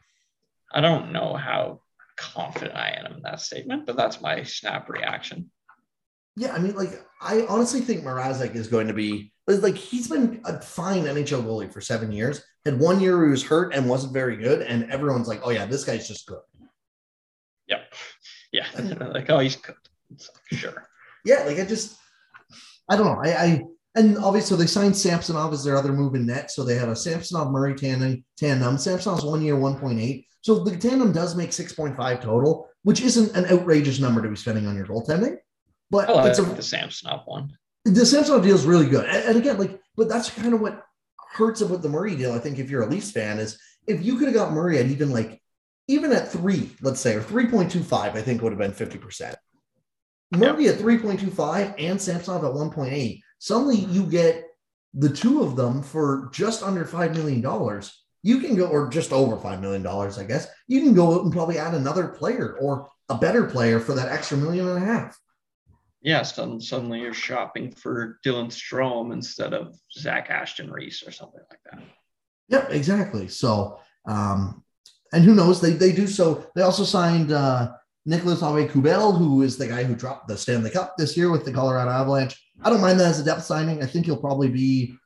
I don't know how confident I am in that statement, but that's my snap reaction. Yeah, I mean, like, I honestly think Mrazek is going to be like he's been a fine NHL goalie for seven years. Had one year he was hurt and wasn't very good, and everyone's like, "Oh yeah, this guy's just good." Yep. Yeah. like, oh, he's good. sure. Yeah, like I just, I don't know. I, I and obviously they signed Samsonov as their other move in net, so they have a Samsonov Murray tandem. Tandem. Samsonov's one year, one point eight. So the tandem does make six point five total, which isn't an outrageous number to be spending on your goaltending. But I like it's a, the Samsonov one. The Samsonov deal is really good, and, and again, like, but that's kind of what hurts about the Murray deal. I think if you're a Leafs fan, is if you could have got Murray at even like even at three, let's say, or three point two five, I think would have been fifty percent. Murray yep. at three point two five and Samsonov at one point eight. Suddenly, you get the two of them for just under five million dollars. You can go, or just over five million dollars, I guess. You can go out and probably add another player or a better player for that extra million and a half yeah, so suddenly you're shopping for Dylan Strome instead of Zach Aston-Reese or something like that. Yep, exactly. So, um, and who knows? They they do so. They also signed uh, Nicolas Aube-Kubel, who is the guy who dropped the Stanley Cup this year with the Colorado Avalanche. I don't mind that as a depth signing. I think he'll probably be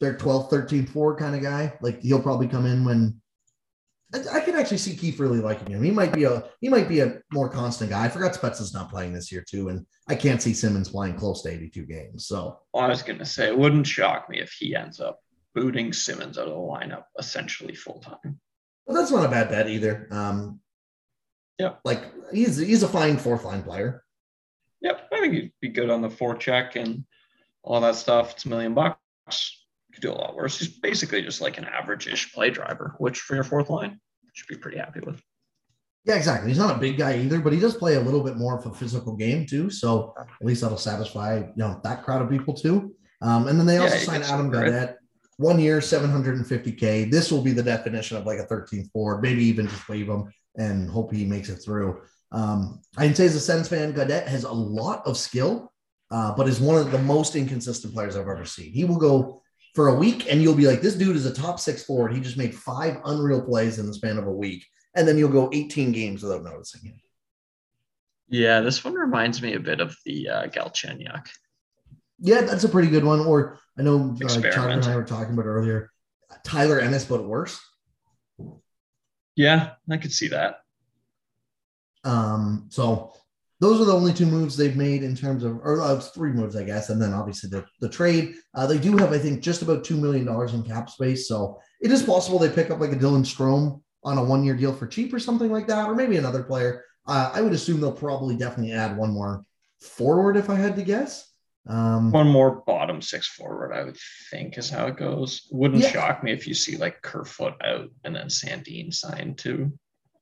their 12, 13, 4 kind of guy. Like he'll probably come in when I, I can actually see Keith really liking him. He might be a he might be a more constant guy. I forgot Spezza is not playing this year too, and I can't see Simmonds playing close to 82 games. So well, I was going to say it wouldn't shock me if he ends up booting Simmonds out of the lineup essentially full time. Well, that's not a bad bet either. Um, yeah, like he's he's a fine fourth line player. Yep, I think he'd be good on the forecheck and all that stuff. It's a million bucks. You could do a lot worse. He's basically just like an average-ish play driver, which for your fourth line, should be pretty happy with. Yeah, exactly. He's not a big guy either, but he does play a little bit more of a physical game too. So at least that'll satisfy you know that crowd of people too. Um, and then they also Yeah, Adam some Gaudette, one year, 750k. This will be the definition of like a 13th forward. Maybe even just waive him and hope he makes it through. Um, I can say as a Sens fan, Gaudette has a lot of skill, uh, but is one of the most inconsistent players I've ever seen. He will go for a week and you'll be like, this dude is a top six forward. He just made five unreal plays in the span of a week. And then you'll go 18 games without noticing him. Yeah, this one reminds me a bit of the uh, Galchenyuk. Yeah, that's a pretty good one. Or I know uh, Experiment. and I were talking about earlier, Tyler Ennis, but worse. Yeah, I could see that. Um, so those are the only two moves they've made in terms of, or uh, three moves, I guess, and then obviously the, the trade. Uh, they do have, I think, just about two million dollars in cap space, so it is possible they pick up like a Dylan Strome on a one year deal for cheap or something like that, or maybe another player. Uh, I would assume they'll probably definitely add one more forward if I had to guess. Um, One more bottom six forward, I would think, is how it goes. Wouldn't Yeah. shock me if you see like Kerfoot out and then Sandin signed too.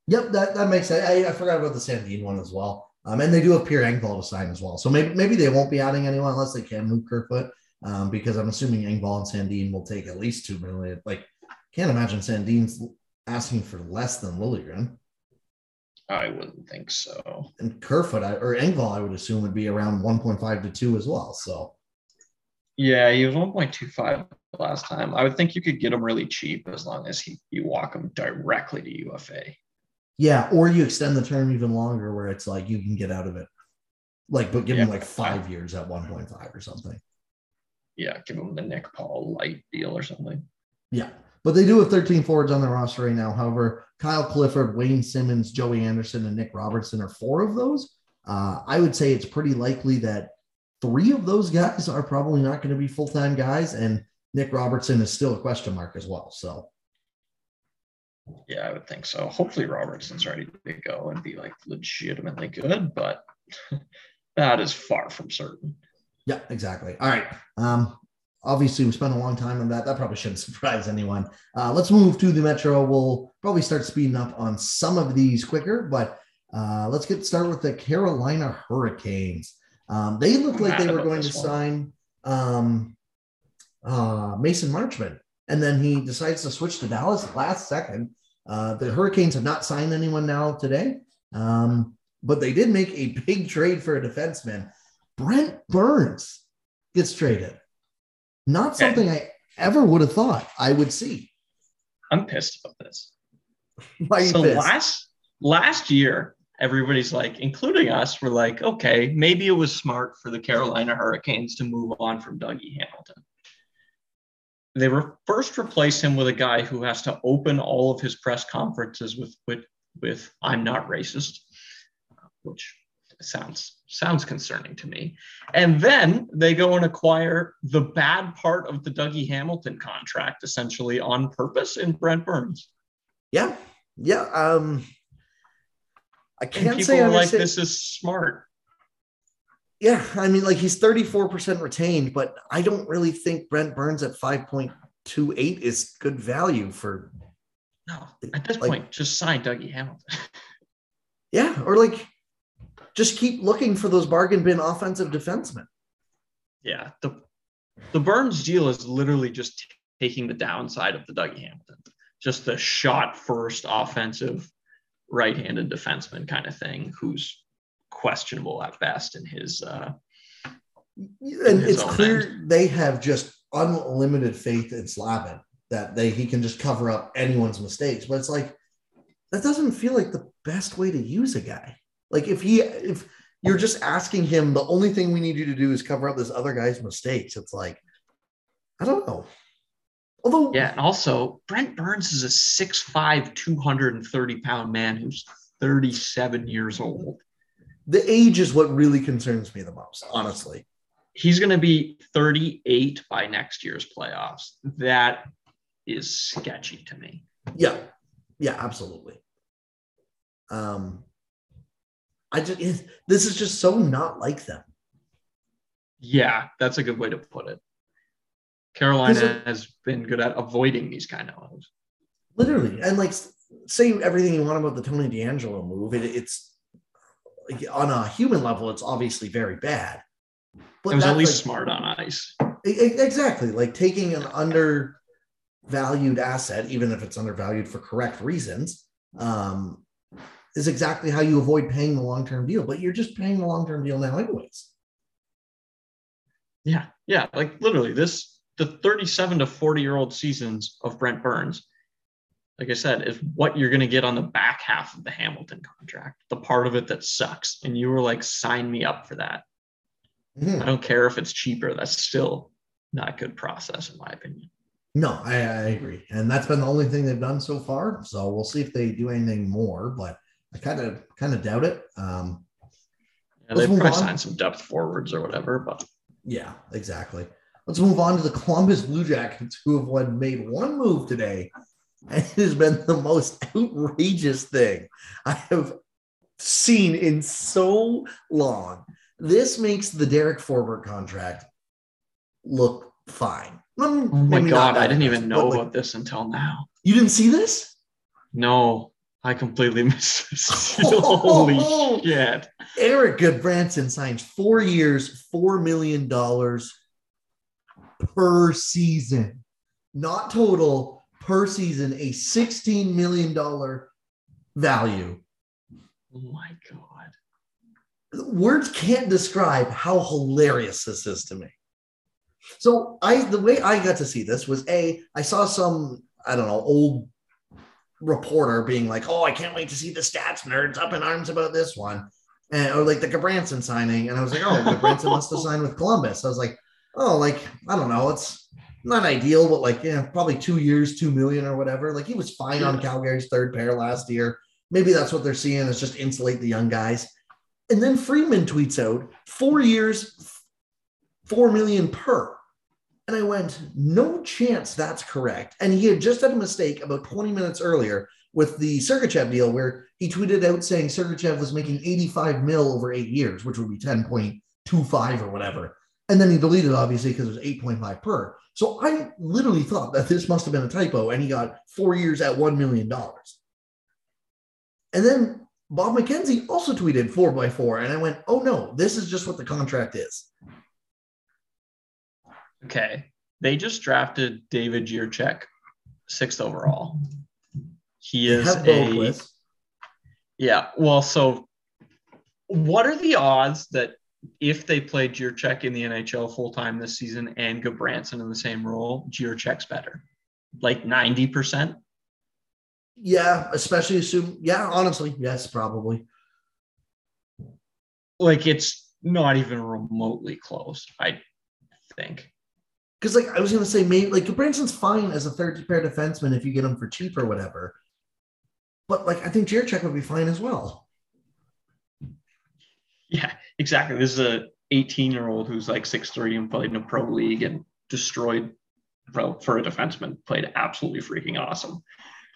Yep, that, that makes sense. I, I forgot about the Sandin one as well. Um, and they do have Pierre Engvall to sign as well. So maybe maybe they won't be adding anyone unless they can move Kerfoot. Um, because I'm assuming Engvall and Sandin will take at least two million. Like, can't imagine Sandin's asking for less than Liljegren. I wouldn't think so. And Kerfoot I, or Engvall, I would assume would be around 1.5 to 2 as well. So Yeah, he was 1.25 last time. I would think you could get him really cheap as long as he, you walk him directly to UFA. yeah, or you extend the term even longer where it's like you can get out of it. Like, but give him like five years at 1.5 or something. Yeah, give him the Nick Paul light deal or something. Yeah. But they do have 13 forwards on their roster right now. However, Kyle Clifford, Wayne Simmonds, Joey Anderson, and Nick Robertson are four of those. Uh, I would say it's pretty likely that three of those guys are probably not going to be full time guys. And Nick Robertson is still a question mark as well. So, Yeah, I would think so. Hopefully Robertson's ready to go and be like legitimately good, but that is far from certain. yeah, exactly. All right. Um, obviously, we spent a long time on that. That probably shouldn't surprise anyone. Uh, let's move to the Metro. We'll probably start speeding up on some of these quicker, but uh, let's get started with the Carolina Hurricanes. Um, they looked like they were going to sign um, uh, Mason Marchment, and then he decides to switch to Dallas last second. Uh, the Hurricanes have not signed anyone now today, um, but they did make a big trade for a defenseman. Brent Burns gets traded. Not something I ever would have thought I would see. I'm pissed about this. Why so pissed? last last year, everybody's like, including us, were like, okay, maybe it was smart for the Carolina Hurricanes to move on from Dougie Hamilton. They were first replace him with a guy who has to open all of his press conferences with with with "I'm not racist," which sounds sounds concerning to me. And then they go and acquire the bad part of the Dougie Hamilton contract, essentially on purpose, in Brent Burns. yeah, yeah. Um, I can't people say I like, this is smart. Yeah, I mean, like he's 34% retained, but I don't really think Brent Burns at 5.28 is good value for, No, at this Like- point, just sign Dougie Hamilton. yeah, or like just keep looking for those bargain bin offensive defensemen. yeah, the the Burns deal is literally just taking the downside of the Dougie Hamilton, just the shot first offensive right-handed defenseman kind of thing, who's questionable at best in his. Uh, And his it's clear they have just unlimited faith in Slavin that they he can just cover up anyone's mistakes. But it's like that doesn't feel like the best way to use a guy. Like if he if you're just asking him, the only thing we need you to do is cover up this other guy's mistakes. It's like, I don't know. Although yeah, and also Brent Burns is a 6'5", 230 pound man who's 37 years old. the age is what really concerns me the most, honestly. He's going to be 38 by next year's playoffs. That is sketchy to me. Yeah, yeah, absolutely. Um, I just it- this is just so not like them. Yeah, that's a good way to put it. Carolina has been good at avoiding these kind of moves. Literally, and like say everything you want about the Tony DeAngelo move, it, it's like, on a human level, it's obviously very bad. But it was at least like, smart on ice. Exactly, like taking an undervalued asset, even if it's undervalued for correct reasons, um, is exactly how you avoid paying the long term deal. But you're just paying the long term deal now, anyways. Yeah, yeah, like literally this the 37 to 40 year old seasons of Brent Burns, like I said, is what you're going to get on the back half of the Hamilton contract, the part of it that sucks. And you were like, sign me up for that. Mm-hmm. I don't care if it's cheaper. That's still not a good process, in my opinion. No, I, I, agree. And that's been the only thing they've done so far. So we'll see if they do anything more, but I kind of kind of doubt it. Um, yeah, they probably sign some depth forwards or whatever, but yeah, exactly. Let's move on to the Columbus Blue Jackets, who have won, made one move today. And it has been the most outrageous thing I have seen in so long. This makes the Derek Forbort contract look fine. Oh my God, I didn't even know like, about this until now. You didn't see this? No, I completely missed this. Holy shit. Erik Gudbranson signs four years, $4 million per season, not total, per season, a $16 million value. Oh my God. Words can't describe how hilarious this is to me. So I the way I got to see this was a I saw some I don't know old reporter being like, "Oh, I can't wait to see the stats nerds up in arms about this one," and or like the Gudbranson signing, and I was like, "Oh, Gudbranson must have signed with Columbus." I was like, oh, like, I don't know. It's not ideal, but like, yeah, probably two years, two million or whatever. Like he was fine yeah. on Calgary's third pair last year. Maybe that's what they're seeing is just insulate the young guys. And then Friedman tweets out four years, four million per. And I went, no chance that's correct. And he had just had a mistake about 20 minutes earlier with the Sergachev deal where he tweeted out saying Sergachev was making 85 mil over eight years, which would be 10.25 or whatever. And then he deleted obviously because it was 8.5 per. So I literally thought that this must have been a typo and he got four years at $1 million. And then Bob McKenzie also tweeted four by four. And I went, oh no, this is just what the contract is. Okay. They just drafted David Jiricek, sixth overall. He is a. Yeah. Well, so what are the odds that if they play Jiricek in the NHL full time this season and Gudbranson in the same role, Jiricek's better, like ninety percent. Yeah, especially assume. Yeah, honestly, yes, probably. Like it's not even remotely close. I think. Because like I was gonna say, maybe like Branson's fine as a third pair defenseman if you get him for cheap or whatever. But like I think Jiricek would be fine as well. Yeah, exactly. This is a 18 year old who's like six three and played in a pro league and destroyed for a defenseman, played absolutely freaking awesome.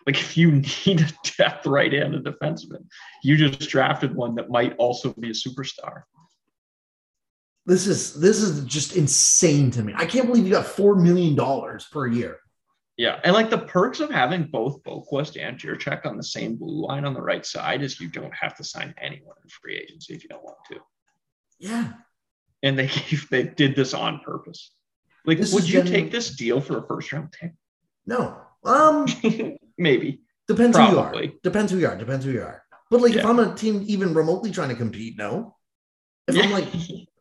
Like if you need a depth right handed defenseman, you just drafted one that might also be a superstar. This is this is just insane to me. I can't believe you got four million dollars per year. Yeah, and like the perks of having both Boqvist and Jiricek on the same blue line on the right side is you don't have to sign anyone in free agency if you don't want to. Yeah, and they they did this on purpose. Like, this would you getting... take this deal for a first round pick? No. Um, maybe. Depends Probably. who you are. Depends who you are. Depends who you are. But like, yeah. if I'm a team even remotely trying to compete, no. If yeah. I'm like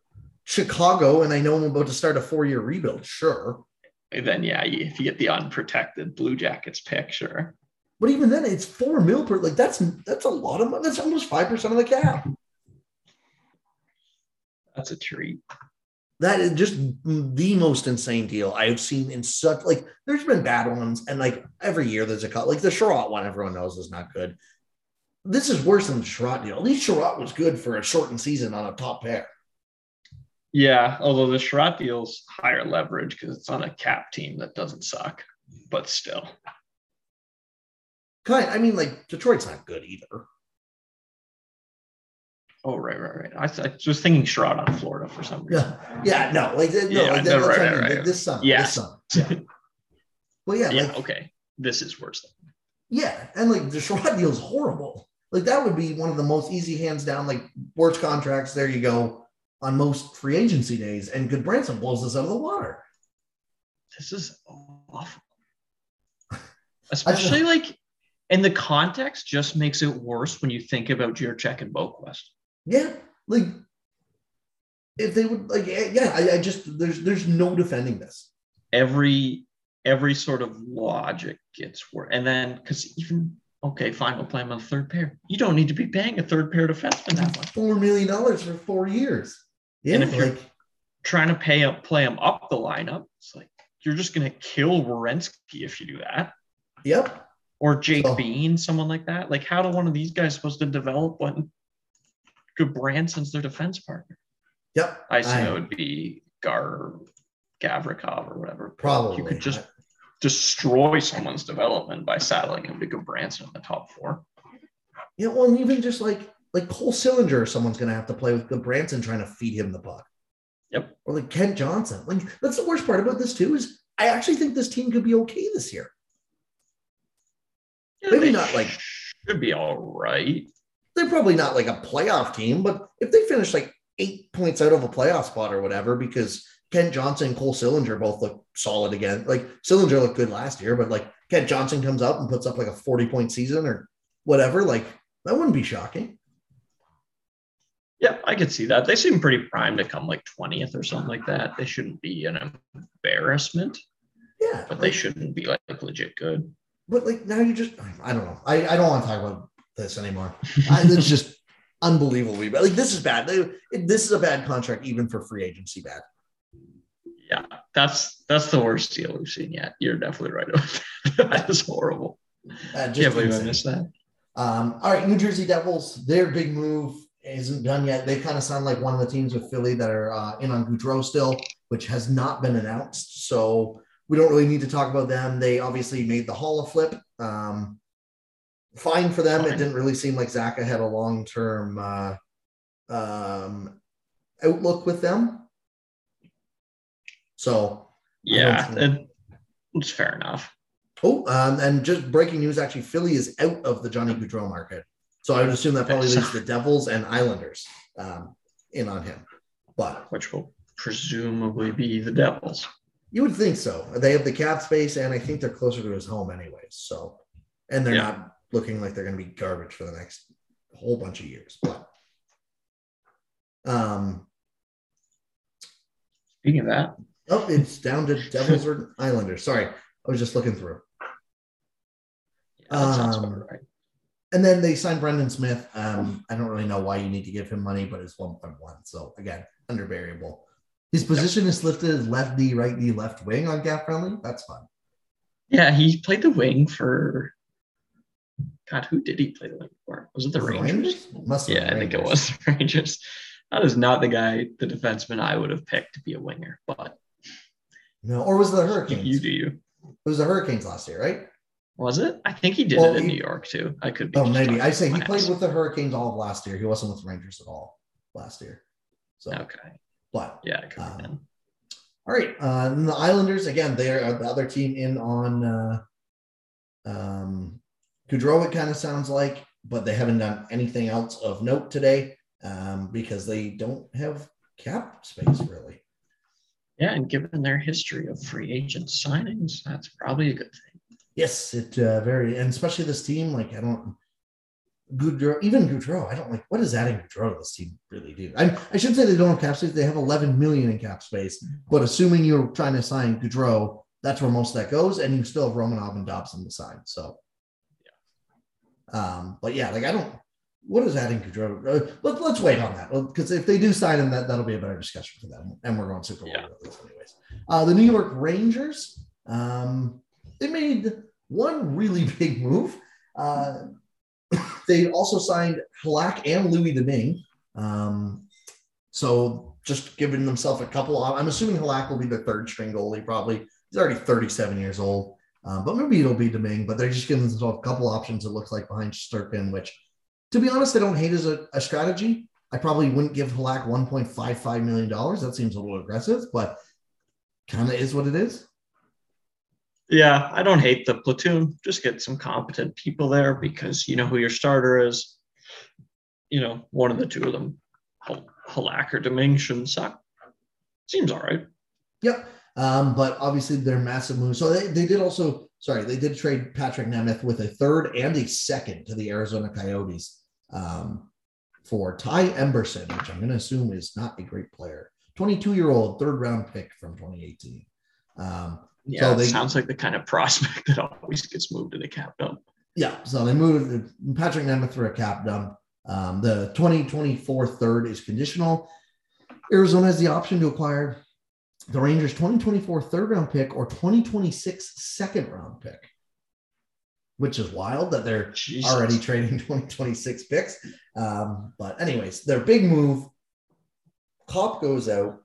Chicago and I know I'm about to start a four year rebuild, sure then yeah, if you get the unprotected Blue Jackets pick, sure. But even then, it's four mil per. Like that's that's a lot of money. That's almost five percent of the cap. That's a treat. That is just the most insane deal I've seen in such like. There's been bad ones, and like every year there's a cut. Like the Chiarot one, everyone knows is not good. This is worse than the Chiarot deal. At least Chiarot was good for a shortened season on a top pair. Yeah, although the Chiarot deal's higher leverage because it's on a cap team that doesn't suck, but still. Kind, I mean, like Detroit's not good either. Oh, right, right, right. I, I was thinking Chiarot on Florida for some reason. Yeah, yeah, no, like no, Yeah, like, no, right, I mean, right. like, this summer, Yes. this summer. Yeah. well, yeah, Yeah, like, okay. This is worse. Than- yeah, and like the Chiarot deal is horrible. Like that would be one of the most easy hands down, like worst contracts. There you go on most free agency days, and Gudbranson blows this out of the water. This is awful. Especially like, and the context just makes it worse when you think about Check and Boqvist. Yeah, like if they would like, yeah, I, I just there's there's no defending this. Every every sort of logic gets worse, and then because even okay, fine, we'll play him on the third pair. You don't need to be paying a third pair defenseman that much. Four million dollars for four years. Yeah, And if you're- Trying to pay up, play him up the lineup, it's like you're just gonna kill Werenski if you do that. yep. or Jake Oh. Bean, someone like that. Like, how do one of these guys supposed to develop when Gudbranson's their defense partner? Yep. I assume I- it would be Gar Gavrikov or whatever. Probably. You could just destroy someone's development by saddling him to Gudbranson in the top four. Yeah, well, and even just like like Cole Sillinger, someone's gonna have to play with Gudbranson trying to feed him the puck. Yep. Or like Kent Johnson. Like that's the worst part about this too is I actually think this team could be okay this year. Yeah, Maybe not like- should be all right. They're probably not like a playoff team, but if they finish like eight points out of a playoff spot or whatever, because Kent Johnson and Cole Sillinger both look solid again. Like Sillinger looked good last year, but like Kent Johnson comes up and puts up like a 40 point season or whatever, like that wouldn't be shocking. Yeah, I could see that. They seem pretty primed to come like 20th or something like that. They shouldn't be an embarrassment, Yeah. but they shouldn't be like legit good. But like now you just I don't know. I, I don't want to talk about this anymore. I, it's just unbelievably bad. Like this is bad. This is a bad contract even for free agency bad. Yeah, that's that's the worst deal we've seen yet. You're definitely right that. is horrible. Uh, just Can't believe I missed that. Um, all right, New Jersey Devils, their big move isn't done yet. They kind of sound like one of the teams with Philly that are uh, in on Gaudreau still, which has not been announced. So we don't really need to talk about them. They obviously made the Hall of Flip. Um, fine for them. It didn't really seem like Zacha had a long term uh, um, outlook with them. So Yeah, it, it's fair enough. Oh, um, and just breaking news actually, Philly is out of the Johnny Gaudreau market. So I would assume that probably leaves the Devils and Islanders um, in on him. But Which will presumably be the Devils. you would think so. They have the cap space, and I think they're closer to his home, anyways. So, and they're Yeah. not looking like they're going to be garbage for the next whole bunch of years. But, um, Speaking of that, oh, it's down to Devils or Islanders. Sorry, I was just looking through. yeah, that sounds Um, about right. And then they signed Brendan Smith. Um, I don't really know why you need to give him money, but it's 1.1. So again, under variable. His position is lifted as left knee, right knee, left wing on Gap Friendly. That's fun. Yeah, he played the wing for. God, who did he play the wing for? Was it the Was Rangers? Yeah, been I think it was the Rangers. That is not the guy, the defenseman I would have picked to be a winger, but No, or was it the Hurricanes? you do you. It was the Hurricanes last year, right? Was it? I think he did Well, it in he- New York too. I could be. Oh, maybe. I say he played with the Hurricanes all of last year. He wasn't with the Rangers at all last year. So, Okay. but Yeah, it could Um. All right. Uh, and the Islanders, again, they're uh, the other team in on uh, um, Gaudreau, it kind of sounds like, but they haven't done anything else of note today um, because they don't have cap space, really. Yeah, and given their history of free agent signings, that's probably a good thing. Yes, it uh, very, and especially this team, like, I don't, Gaudreau, even Gaudreau, I don't like, what does adding Gaudreau to this team really do? I, I should say they don't have cap space. They have 11 million in cap space, but assuming you're trying to sign Gaudreau, that's where most of that goes, and you still have Romanov and Dobson to sign. So, yeah. um, but yeah, like I don't. What is adding Gaudreau? Uh, let, let's wait on that because if they do sign him, that that'll be a better discussion for them, and we're going Super Bowl Yeah. this anyways. Uh, the New York Rangers, um, they made one really big move. Uh, they also signed Halak and Louis Domingue. Um, so just giving themselves a couple. I'm assuming Halak will be the third string goalie. Probably he's already 37 years old, um, but maybe it'll be Domingue. But they're just giving themselves a couple options. It looks like behind Sturpin, which, to be honest, I don't hate as a, a strategy. I probably wouldn't give Halak $1.55 million. That seems a little aggressive, but kind of is what it is. Yeah, I don't hate the platoon. Just get some competent people there because you know who your starter is. You know, one of the two of them, Halak or Domingue, suck. Seems all right. Yep. Um, but obviously they're massive moves. So they, they did also, sorry, they did trade Patrik Nemeth with a third and a second to the Arizona Coyotes um, for Ty Emberson, which I'm going to assume is not a great player. 22 year old third round pick from 2018. Um, yeah, so they, sounds like the kind of prospect that always gets moved to the cap dump. Yeah, so they moved Patrik Nemeth for a cap dump. Um, the 2024 third is conditional. Arizona has the option to acquire the Rangers 2024 third round pick or 2026 second round pick, which is wild that they're Jesus. already trading 2026 picks. Um, but, anyways, their big move Copp goes out.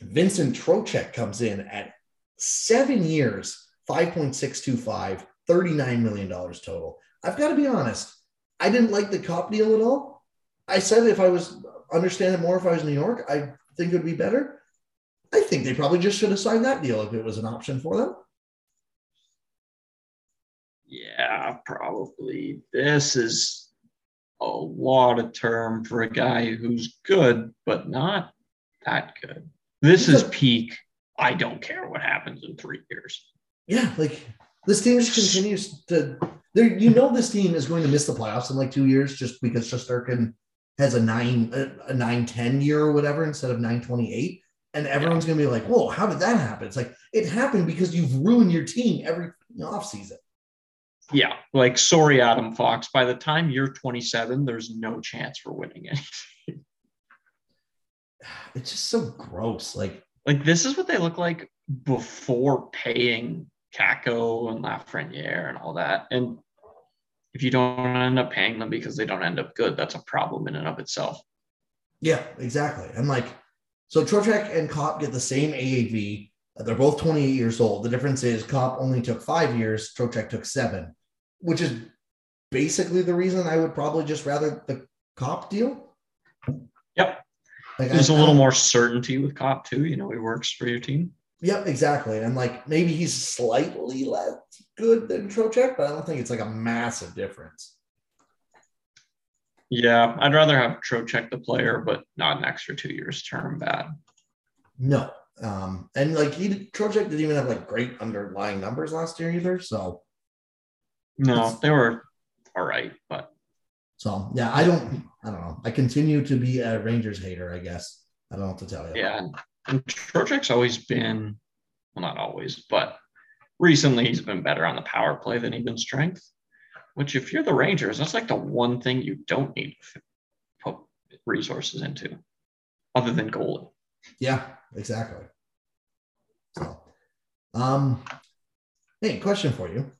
Vincent Trocheck comes in at seven years, 5.625, $39 million total. I've got to be honest. I didn't like the Copp deal at all. I said if I was understand it more if I was New York, I think it would be better. I think they probably just should have signed that deal if it was an option for them. Yeah, probably. This is a lot of term for a guy who's good, but not that good. This is peak. I don't care what happens in three years. Yeah, like this team just continues to. There, you know, this team is going to miss the playoffs in like two years just because Shesterkin has a nine a, a nine ten year or whatever instead of nine twenty eight, and everyone's yeah. going to be like, "Whoa, how did that happen?" It's like it happened because you've ruined your team every off season yeah, like sorry, Adam Fox. By the time you're 27, there's no chance for winning anything. It's just so gross. Like, like this is what they look like before paying Kakko and Lafreniere and all that. And if you don't end up paying them because they don't end up good, that's a problem in and of itself. Yeah, exactly. And like, so Trocheck and Copp get the same AAV. Uh, they're both 28 years old. The difference is Copp only took five years, Trocheck took seven which is basically the reason I would probably just rather the Copp deal. Like There's I, a little more certainty with Copp too. You know, he works for your team. Yep, exactly. And like maybe he's slightly less good than Trocheck, but I don't think it's like a massive difference. Yeah, I'd rather have Trocheck the player, but not an extra two years term bad. No. Um, and like he Trocheck didn't even have like great underlying numbers last year either. So no, they were all right, but so yeah, I don't, I don't know. I continue to be a Rangers hater, I guess. I don't know what to tell you. Yeah, and Trocheck's always been, well, not always, but recently he's been better on the power play than even strength. Which, if you're the Rangers, that's like the one thing you don't need to put resources into, other than goalie. Yeah, exactly. So, um, hey, question for you.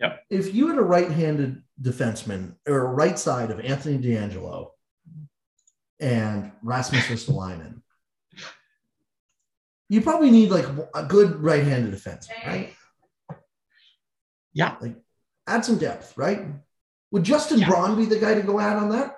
Yep. If you had a right-handed defenseman or a right side of Anthony DeAngelo and Rasmus Ristolainen, you probably need like a good right-handed defense, right? Yeah. Like add some depth, right? Would Justin yeah. Braun be the guy to go out on that?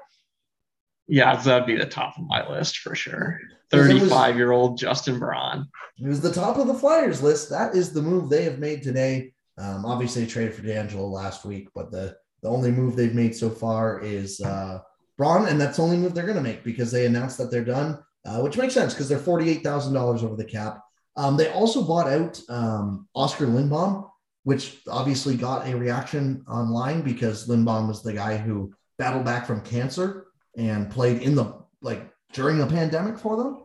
Yeah, that'd be the top of my list for sure. 35 year old Justin Braun. It was the top of the Flyers list. That is the move they have made today. Um, obviously, they traded for DeAngelo last week, but the the only move they've made so far is uh, Braun, and that's the only move they're going to make because they announced that they're done, uh, which makes sense because they're forty eight thousand dollars over the cap. Um, they also bought out um, Oscar Lindblom, which obviously got a reaction online because Lindblom was the guy who battled back from cancer and played in the like during the pandemic for them,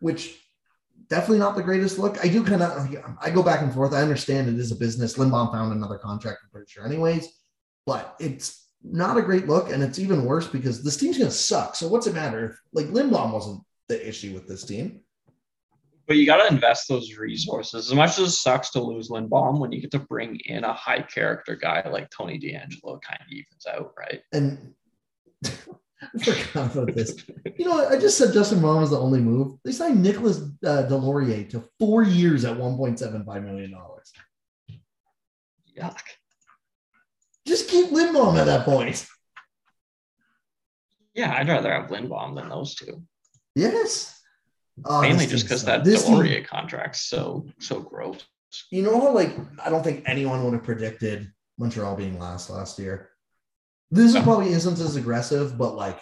which definitely not the greatest look. I do kind of, I go back and forth. I understand it is a business. Lindblom found another contract, I'm pretty sure, anyways, but it's not a great look. And it's even worse because this team's going to suck. So what's it matter? Like Lindblom wasn't the issue with this team. But you got to invest those resources. As much as it sucks to lose Lindblom, when you get to bring in a high character guy like Tony DeAngelo, kind of evens out, right? And I forgot about this. You know, I just said Justin Braun was the only move. They signed Nicholas uh, Deslauriers to four years at $1.75 million. Yuck. Just keep Lindblom at that point. Yeah, I'd rather have Lindblom than those two. Yes. Oh, Mainly just because that This team- Deslauriers contract's so so gross. You know how like I don't think anyone would have predicted Montreal being last last year. This No. probably isn't as aggressive, but like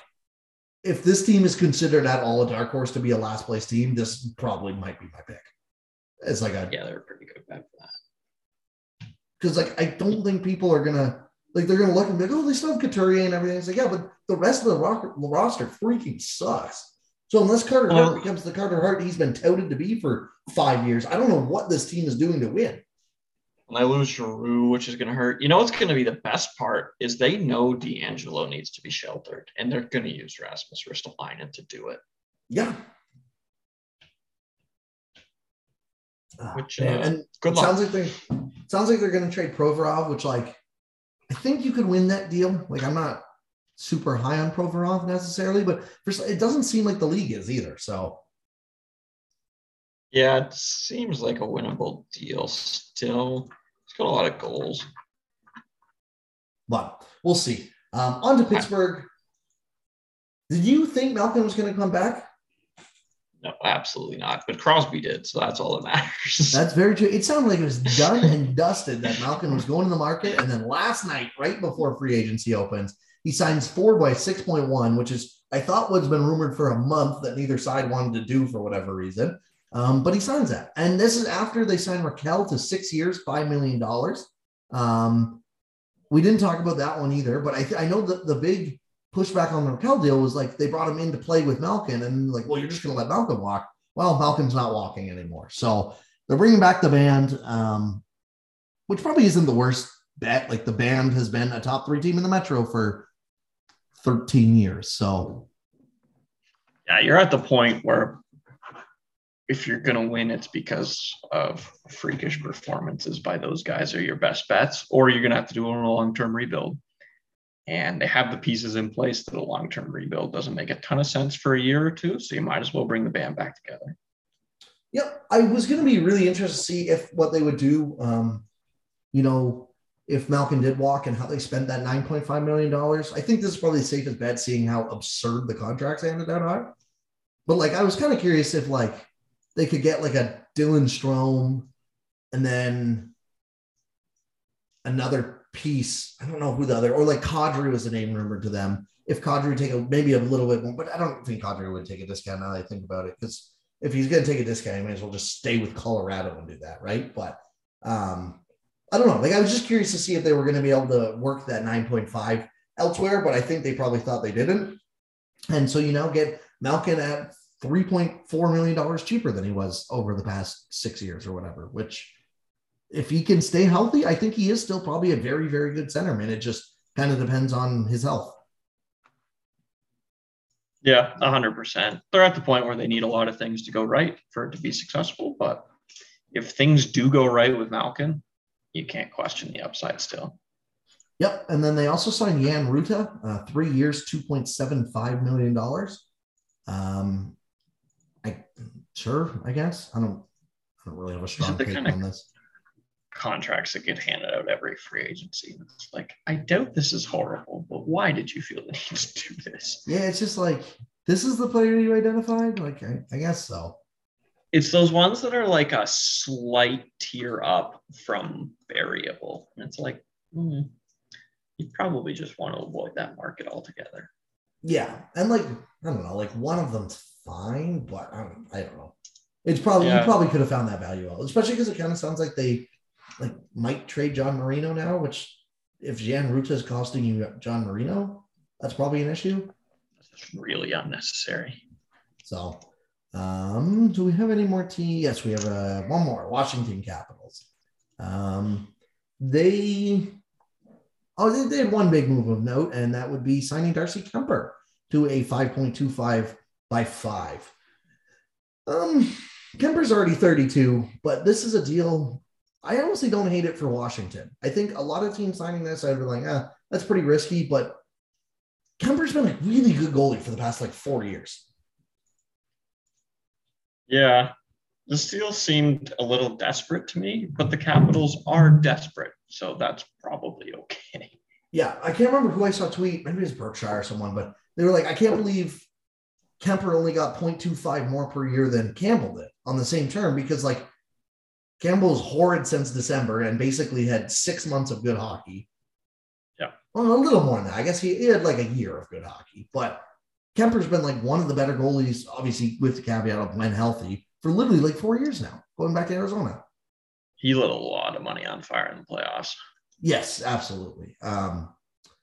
if this team is considered at all a dark horse to be a last place team, this probably might be my pick. It's like a Yeah, they're a pretty good bet for that. because like I don't think people are gonna like they're gonna look and be like, oh, they still have Couturier and everything. It's like, yeah, but the rest of the rock, roster freaking sucks. So unless Carter Hart becomes the Carter Hart he's been touted to be for five years, I don't know what this team is doing to win. When I lose Giroux, which is going to hurt, you know what's going to be the best part is they know DeAngelo needs to be sheltered, and they're going to use Rasmus Ristolainen to do it. Yeah. Ah, Which, uh, and Good luck. sounds like they sounds like they're going to trade Provorov, which like I think you could win that deal. Like I'm not super high on Provorov necessarily, but for, it doesn't seem like the league is either. So Yeah, it seems like a winnable deal still. It's got a lot of goals. but we'll see. Um, on to Pittsburgh. Did you think Malkin was going to come back? No, absolutely not. But Crosby did, so that's all that matters. That's very true. It sounded like it was done and dusted that Malkin was going to the market. And then last night, right before free agency opens, he signs four by 6.1, which is, I thought, what's been rumored for a month that neither side wanted to do for whatever reason. Um, but he signs that. And this is after they signed Rakell to six years, $5 million. Um, we didn't talk about that one either, but I, th- I know that the big pushback on the Rakell deal was like they brought him in to play with Malkin and like, well, you're just going to let Malkin walk. Well, Malkin's not walking anymore. So they're bringing back the band, um, which probably isn't the worst bet. Like the band has been a top three team in the Metro for 13 years. So yeah, you're at the point where if you're going to win, it's because of freakish performances by those guys are your best bets, or you're going to have to do a long term rebuild. And they have the pieces in place that a long term rebuild doesn't make a ton of sense for a year or two. So you might as well bring the band back together. Yep, I was going to be really interested to see if what they would do. Um, you know, if Malkin did walk and how they spent that nine point five million dollars. I think this is probably the safest bet, seeing how absurd the contracts handed out are. But like, I was kind of curious if like they could get like a Dylan Strome, and then another piece. I don't know who the other, or like Kadri was the name rumored to them. If Kadri would take a maybe a little bit more, but I don't think Kadri would take a discount now that I think about it because if he's going to take a discount, he might as well just stay with Colorado and do that, right? But um, I don't know. Like I was just curious to see if they were going to be able to work that 9.5 elsewhere, but I think they probably thought they didn't. And so you now get Malkin at $3.4 million cheaper than he was over the past six years or whatever, which if he can stay healthy, I think he is still probably a very, very good centerman. It just kind of depends on his health. Yeah, 100%. They're at the point where they need a lot of things to go right for it to be successful. But if things do go right with Malkin, you can't question the upside still. Yep. And then they also signed Jan Rutta, uh, three years, $2.75 million. Um, I sure, I guess. I don't I don't really have a strong take on this. Contracts that get handed out every free agency. It's like, I doubt this is horrible, but why did you feel the need to do this? Yeah, it's just like this is the player you identified. Like, I, I guess so. It's those ones that are like a slight tier up from variable. And it's like, hmm, you probably just want to avoid that market altogether. Yeah, and like I don't know, like one of them's fine, but I don't, I don't know. It's probably you probably could have found that value out, especially because it kind of sounds like they like might trade John Marino now. Which, if Jan Rutta is costing you John Marino, that's probably an issue. It's really unnecessary. So, um, do we have any more team? Yes, we have uh, one more. Washington Capitals. Um, they oh they, they had one big move of note, and that would be signing Darcy Kuemper to a five point two five by five. Um, Kuemper's already thirty two, but this is a deal. I honestly don't hate it for Washington. I think a lot of teams signing this, I'd be like, ah, that's pretty risky, but Kuemper's been a really good goalie for the past like four years. Yeah. This deal seemed a little desperate to me, but the Capitals are desperate. So that's probably okay. Yeah, I can't remember who I saw tweet. Maybe it was Berkshire or someone, but they were like, I can't believe Kuemper only got 0.25 more per year than Campbell did on the same term because like Campbell's horrid since December and basically had six months of good hockey. Yeah. Well, a little more than that. I guess he, he had like a year of good hockey, but Kuemper's been like one of the better goalies, obviously with the caveat of when healthy, for literally like four years now, going back to Arizona. He lit a lot of money on fire in the playoffs. Yes, absolutely. Um,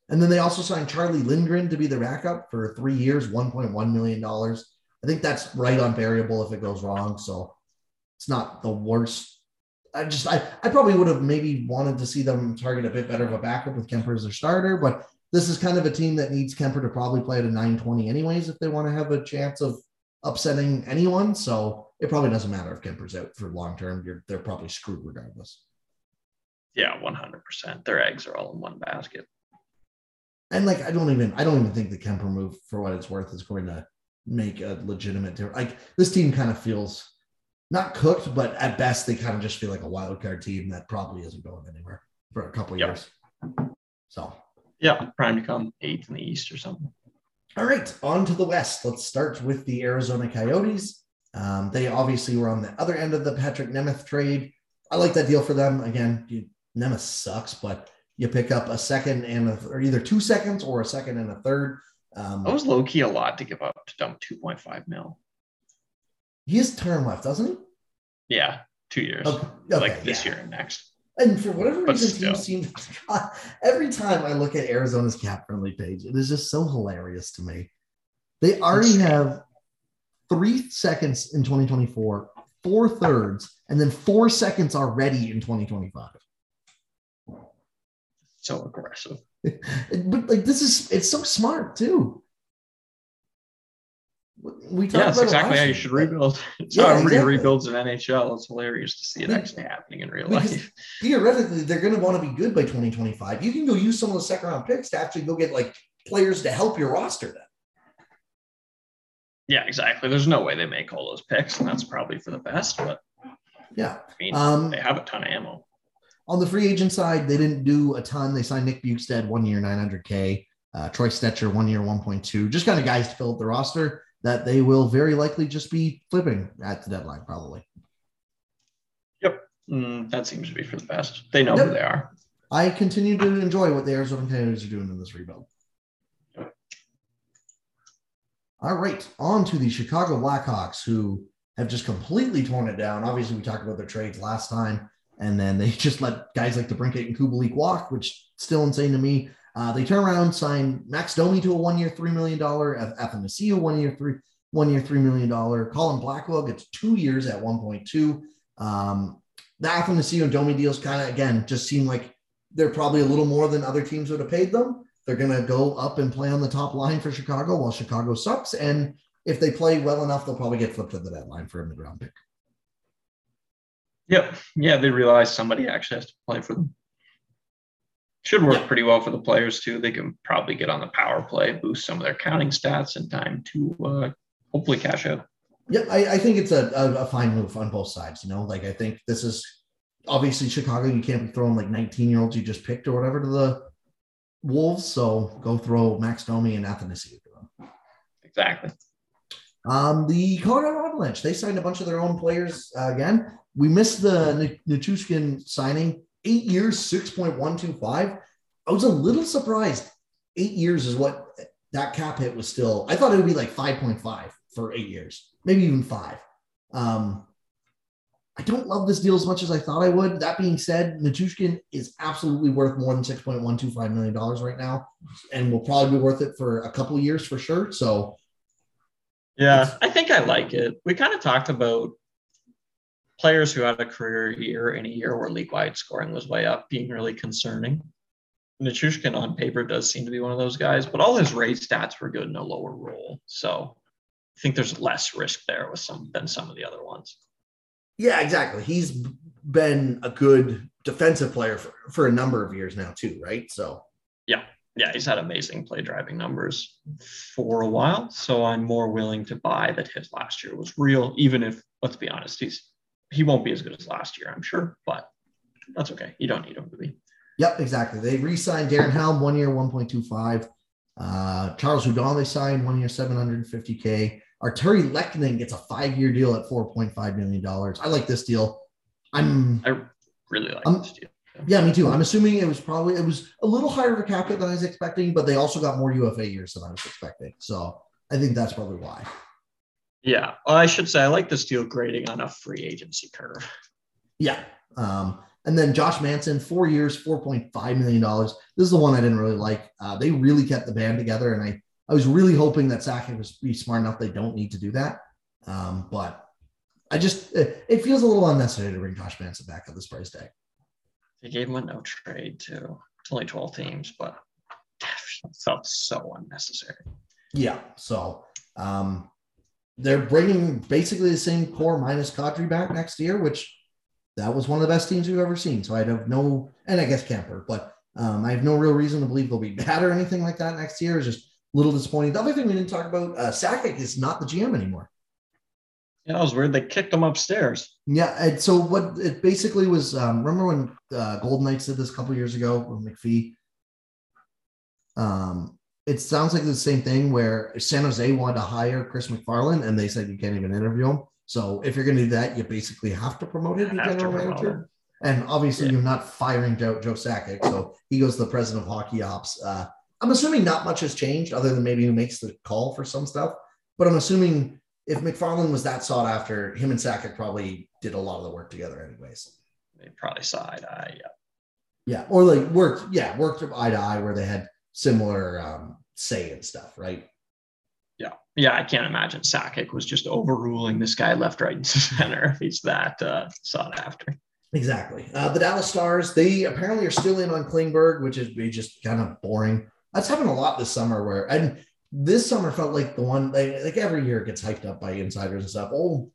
and then they also signed Charlie Lindgren to be the backup for three years, $1.1 million. I think that's right on variable if it goes wrong. So it's not the worst. I just, I, I probably would have maybe wanted to see them target a bit better of a backup with Kuemper as their starter, but this is kind of a team that needs Kuemper to probably play at a 920 anyways if they want to have a chance of upsetting anyone. So it probably doesn't matter if Kuemper's out for long term. You're, they're probably screwed regardless. Yeah, 100%. Their eggs are all in one basket. And like, I don't even, I don't even think the Kuemper move, for what it's worth, is going to make a legitimate difference. Like this team kind of feels not cooked, but at best they kind of just feel like a wild card team that probably isn't going anywhere for a couple yep. years. So yeah, prime to come eighth in the East or something. All right, on to the West. Let's start with the Arizona Coyotes. Um, they obviously were on the other end of the Patrik Nemeth trade. I like that deal for them. Again, you, Nemeth sucks, but you pick up a second and a, or either two seconds or a second and a third. Um, that was low key a lot to give up to dump 2.5 mil. He has term left, doesn't he? Yeah, two years. Okay. Okay, like this yeah. year and next. And for whatever but reason, teams seem every time I look at Arizona's cap friendly page, it is just so hilarious to me. They already have three seconds in 2024, four thirds, and then four seconds already in 2025. So aggressive. but like this is it's so smart too. We yeah, that's exactly how you should rebuild. It's yeah, how everybody exactly. rebuilds in NHL. It's hilarious to see it actually happening in real because life. Theoretically, they're going to want to be good by 2025. You can go use some of the second round picks to actually go get like players to help your roster then. Yeah, exactly. There's no way they make all those picks, and that's probably for the best. But yeah, I mean, um, they have a ton of ammo. On the free agent side, they didn't do a ton. They signed Nick Bjugstad one year, 900K. Uh, Troy Stecher one year, 1.2. Just kind of guys to fill up the roster that they will very likely just be flipping at the deadline, probably. Yep. Mm, that seems to be for the best. They know yep. who they are. I continue to enjoy what the Arizona Coyotes are doing in this rebuild. All right, on to the Chicago Blackhawks, who have just completely torn it down. Obviously, we talked about their trades last time, and then they just let guys like DeBrincat and Kubalik walk, which still insane to me. Uh, they turn around, sign Max Domi to a one-year, three million dollar, Athanasiou one-year, three one-year, three million dollar. Colin Blackwell gets two years at one point two. Um, the Athanasiou and Domi deals kind of again just seem like they're probably a little more than other teams would have paid them. They're going to go up and play on the top line for Chicago while Chicago sucks. And if they play well enough, they'll probably get flipped to the deadline for a mid-round pick. Yep. Yeah, they realize somebody actually has to play for them. Should work pretty well for the players too. They can probably get on the power play, boost some of their counting stats in time to uh, hopefully cash out. Yeah, I, I think it's a, a, a, fine move on both sides. You know, like I think this is obviously Chicago. You can't be throwing like 19 year olds you just picked or whatever to the Wolves. So go throw Max Domi and them. Exactly. Um, the Colorado Avalanche, they signed a bunch of their own players uh, again. We missed the Nichushkin signing eight years, 6.125. I was a little surprised. Eight years is what that cap hit was still. I thought it would be like 5.5 for eight years, maybe even five. Um, I don't love this deal as much as I thought I would. That being said, Nichushkin is absolutely worth more than $6.125 million right now and will probably be worth it for a couple years for sure. So, yeah, I think I like it. We kind of talked about players who had a career year in a year where league wide scoring was way up being really concerning. Nichushkin on paper does seem to be one of those guys, but all his race stats were good in a lower role. So I think there's less risk there with some than some of the other ones. Yeah, exactly. He's been a good defensive player for, for a number of years now, too, right? So yeah. Yeah, he's had amazing play driving numbers for a while. So I'm more willing to buy that his last year was real, even if, let's be honest, he's he won't be as good as last year, I'm sure, but that's okay. You don't need him to be. Yep, exactly. They re-signed Darren Helm one year, 1.25. Uh, Charles Hudon, they signed one year, 750K. Artturi Lehkonen gets a five year deal at $4.5 million. I like this deal. I'm I really like Um, this deal. yeah, me too. I'm assuming it was probably it was a little higher of a cap hit than I was expecting, but they also got more UFA years than I was expecting. So I think that's probably why. Yeah, well, I should say I like this deal grading on a free agency curve. Yeah. Um, and then Josh Manson, four years, $4.5 million. This is the one I didn't really like. Uh, they really kept the band together. And I, I was really hoping that Sakic was be smart enough they don't need to do that. Um, but I just, it, it feels a little unnecessary to bring Josh Manson back at this price tag. They gave him a no trade too. It's only 12 teams, but it felt so unnecessary. Yeah. So um, they're bringing basically the same core minus Kadri back next year, which that was one of the best teams we've ever seen. So I have no, and I guess Kuemper, but um, I have no real reason to believe they'll be bad or anything like that next year. It's just a little disappointing. The other thing we didn't talk about, uh, Sakic is not the GM anymore. Yeah, that was weird. They kicked him upstairs. Yeah. And so what it basically was, um, remember when uh, Golden Knights did this a couple years ago with McPhee? Um, it sounds like the same thing where San Jose wanted to hire Chris MacFarland and they said you can't even interview him. So if you're going to do that, you basically have to promote him to general manager. him. And obviously, Yeah. you're not firing Joe, Joe Sakic, so he goes to the president of hockey ops. Uh, I'm assuming not much has changed, other than maybe who makes the call for some stuff. But I'm assuming if McFarland was that sought after, him and Sakic probably did a lot of the work together, anyways. They probably saw eye to eye. Yeah. Yeah, or like worked, yeah, worked eye to eye where they had similar um, say and stuff, right? Yeah. Yeah. I can't imagine Sakic was just overruling this guy left, right, and center if he's that uh, sought after. Exactly. Uh, the Dallas Stars, they apparently are still in on Klingberg, which is be just kind of boring. That's happened a lot this summer where, and this summer felt like the one, like, like every year it gets hyped up by insiders and stuff. Oh,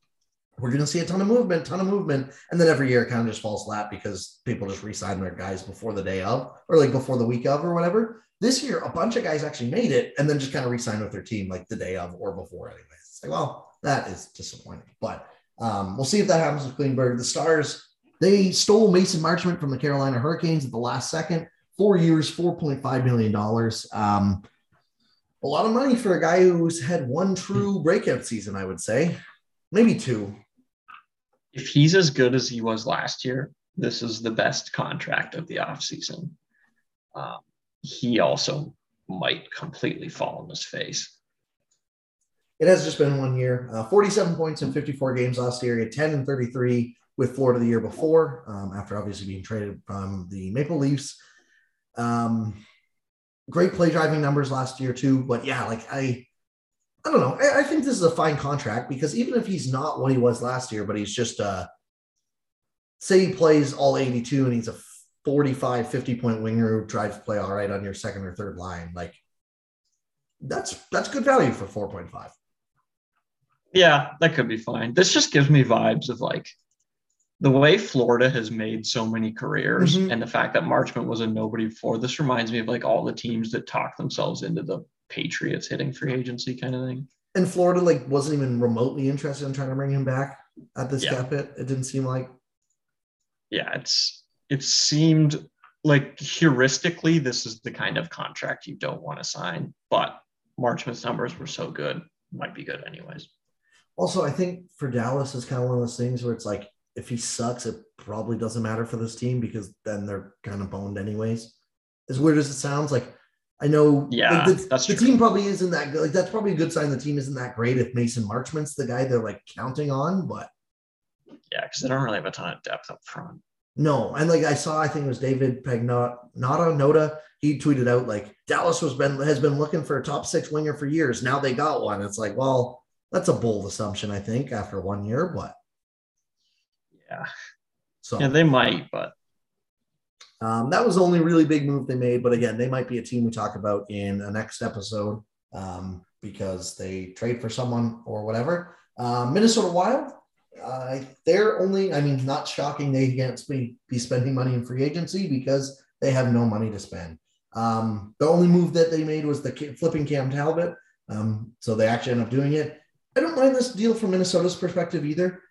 we're going to see a ton of movement, ton of movement. And then every year it kind of just falls flat because people just resign their guys before the day of or like before the week of or whatever. This year, a bunch of guys actually made it and then just kind of re-signed with their team like the day of or before, anyways. It's like, well, that is disappointing. But um, we'll see if that happens with Klingberg. The Stars, they stole Mason Marchment from the Carolina Hurricanes at the last second. Four years, $4.5 million. Um, a lot of money for a guy who's had one true breakout season, I would say. Maybe two. If he's as good as he was last year, this is the best contract of the offseason. Um, he also might completely fall on his face. It has just been one year. Uh, 47 points in 54 games last year. He had 10 and 33 with Florida the year before, um, after obviously being traded from the Maple Leafs. Um, great play driving numbers last year too. But yeah, like I, I don't know. I, I think this is a fine contract because even if he's not what he was last year, but he's just uh, say he plays all 82 and he's a 45, 50 point winger who tries to play all right on your second or third line, like that's that's good value for 4.5. Yeah, that could be fine. This just gives me vibes of like the way Florida has made so many careers Mhm. and the fact that Marchment was a nobody before. This reminds me of like all the teams that talk themselves into the Patriots hitting free agency kind of thing. And Florida like wasn't even remotely interested in trying to bring him back at this Yeah. cap hit. It didn't seem like. Yeah, it's it seemed like heuristically this is the kind of contract you don't want to sign, but Marchment's numbers were so good, might be good anyways. Also, I think for Dallas is kind of one of those things where it's like if he sucks, it probably doesn't matter for this team because then they're kind of boned anyways. As weird as it sounds, like I know Yeah, the, the team probably isn't that good. Like that's probably a good sign the team isn't that great if Mason Marchment's the guy they're like counting on, but Yeah, because they don't really have a ton of depth up front. No, and like I saw, I think it was David Pagnot, Nada Noda. He tweeted out like Dallas was been has been looking for a top six winger for years. Now they got one. It's like, well, that's a bold assumption, I think, after one year. But Yeah. so Yeah, they might, but um, that was the only really big move they made. But again, they might be a team we talk about in a next episode um, because they trade for someone or whatever. Um, Minnesota Wild, uh, they're only, I mean, not shocking they can't be, be spending money in free agency because they have no money to spend. Um, the only move that they made was the flipping Cam Talbot. Um, so they actually end up doing it. I don't mind this deal from Minnesota's perspective either.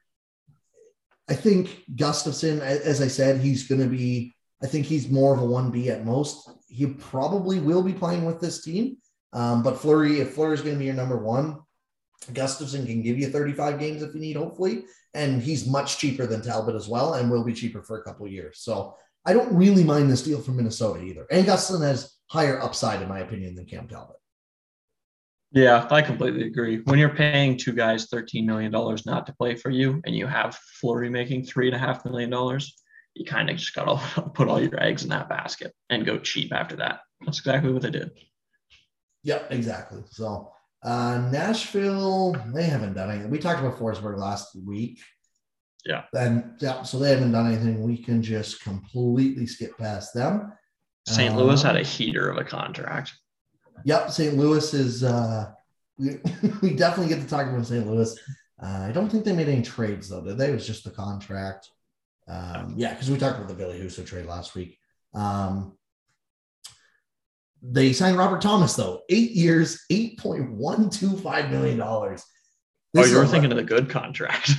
I think Gustavsson, as I said, he's going to be, I think he's more of a 1B at most. He probably will be playing with this team. Um, but Fleury, if Fleury is going to be your number one, Gustavsson can give you 35 games if you need, hopefully. And he's much cheaper than Talbot as well, and will be cheaper for a couple years. So I don't really mind this deal from Minnesota either. And Gustavsson has higher upside, in my opinion, than Cam Talbot. Yeah, I completely agree. When you're paying two guys $13 million not to play for you and you have Fleury making $3.5 million, you kind of just got to put all your eggs in that basket and go cheap after that. That's exactly what they did. Yep, exactly. So uh, Nashville, they haven't done anything. We talked about Forsberg last week. Yeah. And yeah, so they haven't done anything. We can just completely skip past them. St. Louis had a heater of a contract. Yep, St. Louis is. Uh, we, we definitely get to talk about St. Louis. Uh, I don't think they made any trades though, did they? It was just the contract. Um, yeah, because we talked about the Ville Husso trade last week. Um, they signed Robert Thomas though, eight years, eight point one two five million dollars. Oh, you were thinking of the good contract.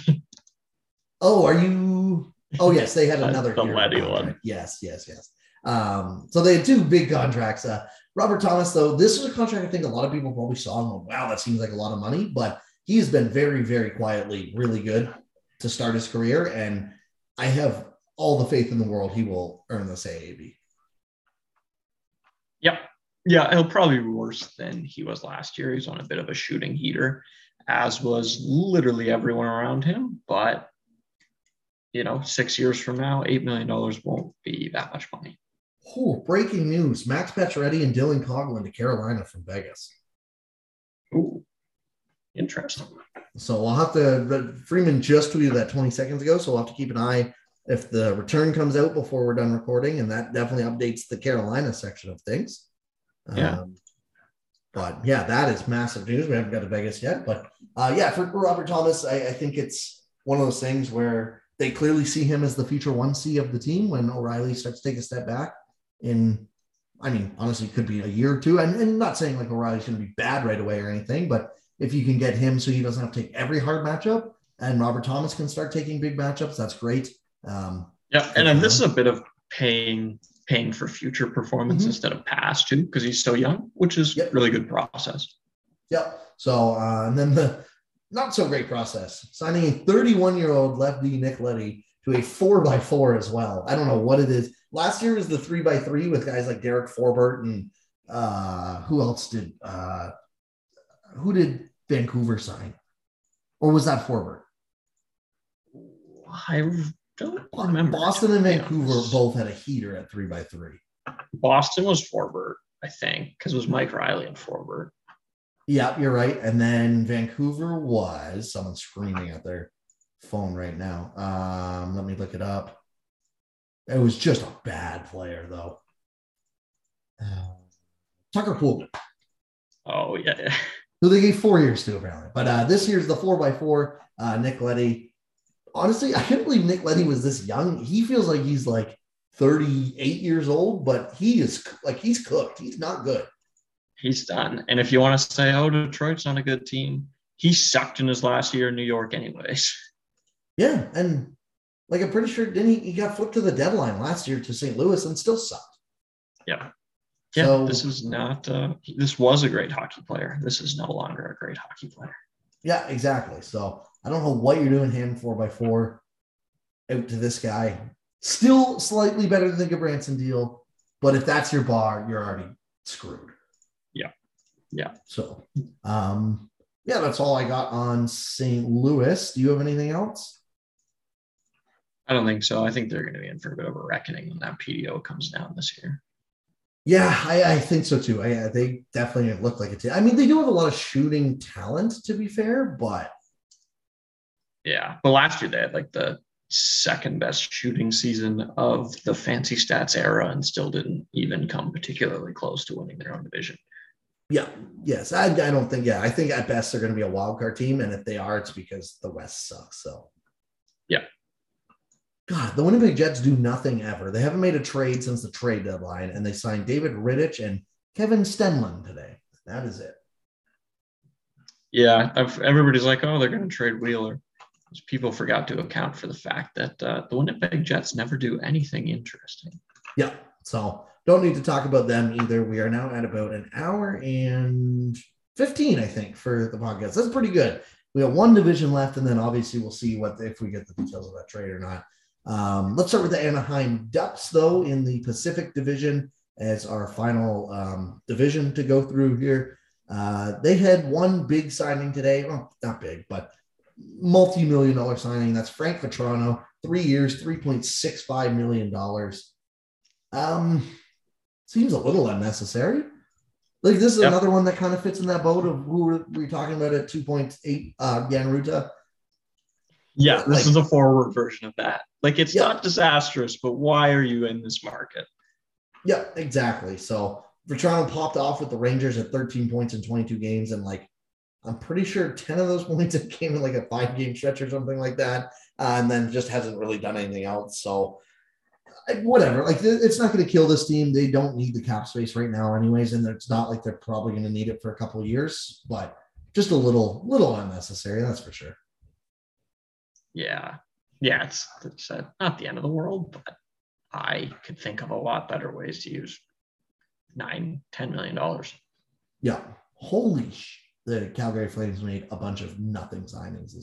oh, are you? Oh, yes, they had another the Leddy one. Yes, yes, yes. Um, so they had two big contracts. Uh, Robert Thomas, though, this was a contract I think a lot of people probably saw and went, wow, that seems like a lot of money, but he has been very, very quietly really good to start his career. And I have all the faith in the world he will earn this AAV. Yep. Yeah, he'll probably be worse than he was last year. He's on a bit of a shooting heater, as was literally everyone around him. But, you know, six years from now, $8 million won't be that much money. Oh, breaking news Max Pacioretty and Dylan Coghlan to Carolina from Vegas. Ooh, interesting. So I'll have to, Friedman just tweeted that 20 seconds ago. So we'll have to keep an eye if the return comes out before we're done recording. And that definitely updates the Carolina section of things. Yeah. Um, but yeah, that is massive news. We haven't got to Vegas yet. But uh, yeah, for Robert Thomas, I, I think it's one of those things where they clearly see him as the future one C of the team when O'Reilly starts to take a step back in I mean, honestly, it could be a year or two. And, and not saying like O'Reilly's going to be bad right away or anything, but if you can get him so he doesn't have to take every hard matchup and Robert Thomas can start taking big matchups, that's great. Um, yeah, and then this is a bit of paying paying for future performance mm-hmm. instead of past too, because he's so young, which is yep. really good process. Yep. So uh, and then the not so great process signing a 31 year old lefty Nick Leddy to a four by four as well. I don't know what it is Last year was the three by three with guys like Derek Forbort and uh, who else did uh, who did Vancouver sign? Or was that Forbort? I don't remember. Boston and Vancouver both had a heater at three by three. Boston was Forbort, I think, because it was Mike Reilly and Forbort. Yeah, you're right. And then Vancouver was someone screaming at their phone right now. Um, let me look it up. It was just a bad player, though. Uh, Tucker Poolman. Oh, yeah. Who they gave four years to, apparently. But uh, this year's the four by four. Uh, Nick Leddy. Honestly, I can't believe Nick Leddy was this young. He feels like he's like 38 years old, but he is like he's cooked. He's not good. He's done. And if you want to say, oh, Detroit's not a good team, he sucked in his last year in New York, anyways. Yeah. And like I'm pretty sure didn't he, he got flipped to the deadline last year to St. Louis and still sucked. Yeah. Yeah, so, this is not uh, this was a great hockey player. This is no longer a great hockey player. Yeah, exactly. So I don't know what you're doing him four by four out to this guy. Still slightly better than the Gudbranson deal, but if that's your bar, you're already screwed. Yeah. Yeah. So um yeah, that's all I got on St. Louis. Do you have anything else? I don't think so. I think they're going to be in for a bit of a reckoning when that PDO comes down this year. Yeah, I, I think so too. I, they definitely look like it. I mean, they do have a lot of shooting talent, to be fair, but yeah. But last year they had like the second best shooting season of the fancy stats era and still didn't even come particularly close to winning their own division. Yeah. Yes. I, I don't think. Yeah. I think at best they're going to be a wild card team, and if they are, it's because the West sucks. So. Yeah. God, the Winnipeg Jets do nothing ever. They haven't made a trade since the trade deadline, and they signed David Rittich and Kevin Stenlund today. That is it. Yeah, I've, everybody's like, oh, they're going to trade Wheeler. People forgot to account for the fact that uh, the Winnipeg Jets never do anything interesting. Yeah. So don't need to talk about them either. We are now at about an hour and 15, I think, for the podcast. That's pretty good. We have one division left, and then obviously we'll see what if we get the details of that trade or not. Um, let's start with the Anaheim Ducks, though, in the Pacific Division as our final um, division to go through here. Uh, they had one big signing today. Well, not big, but multi-million dollar signing. That's Frank Vatrano, three years, $3.65 million. Um, seems a little unnecessary. Like this is yep. another one that kind of fits in that boat of who were we talking about at 2.8 uh Jan Rutta. Yeah, this like, is a forward version of that. Like it's yeah. not disastrous, but why are you in this market? Yeah, exactly. So Vatrano popped off with the Rangers at 13 points in 22 games, and like I'm pretty sure 10 of those points came in like a five game stretch or something like that, uh, and then just hasn't really done anything else. So whatever. Like it's not going to kill this team. They don't need the cap space right now, anyways, and it's not like they're probably going to need it for a couple years. But just a little, little unnecessary. That's for sure. Yeah, yeah. It's, it's uh, not the end of the world, but I could think of a lot better ways to use nine, ten million dollars. Yeah. Holy sh! The Calgary Flames made a bunch of nothing signings.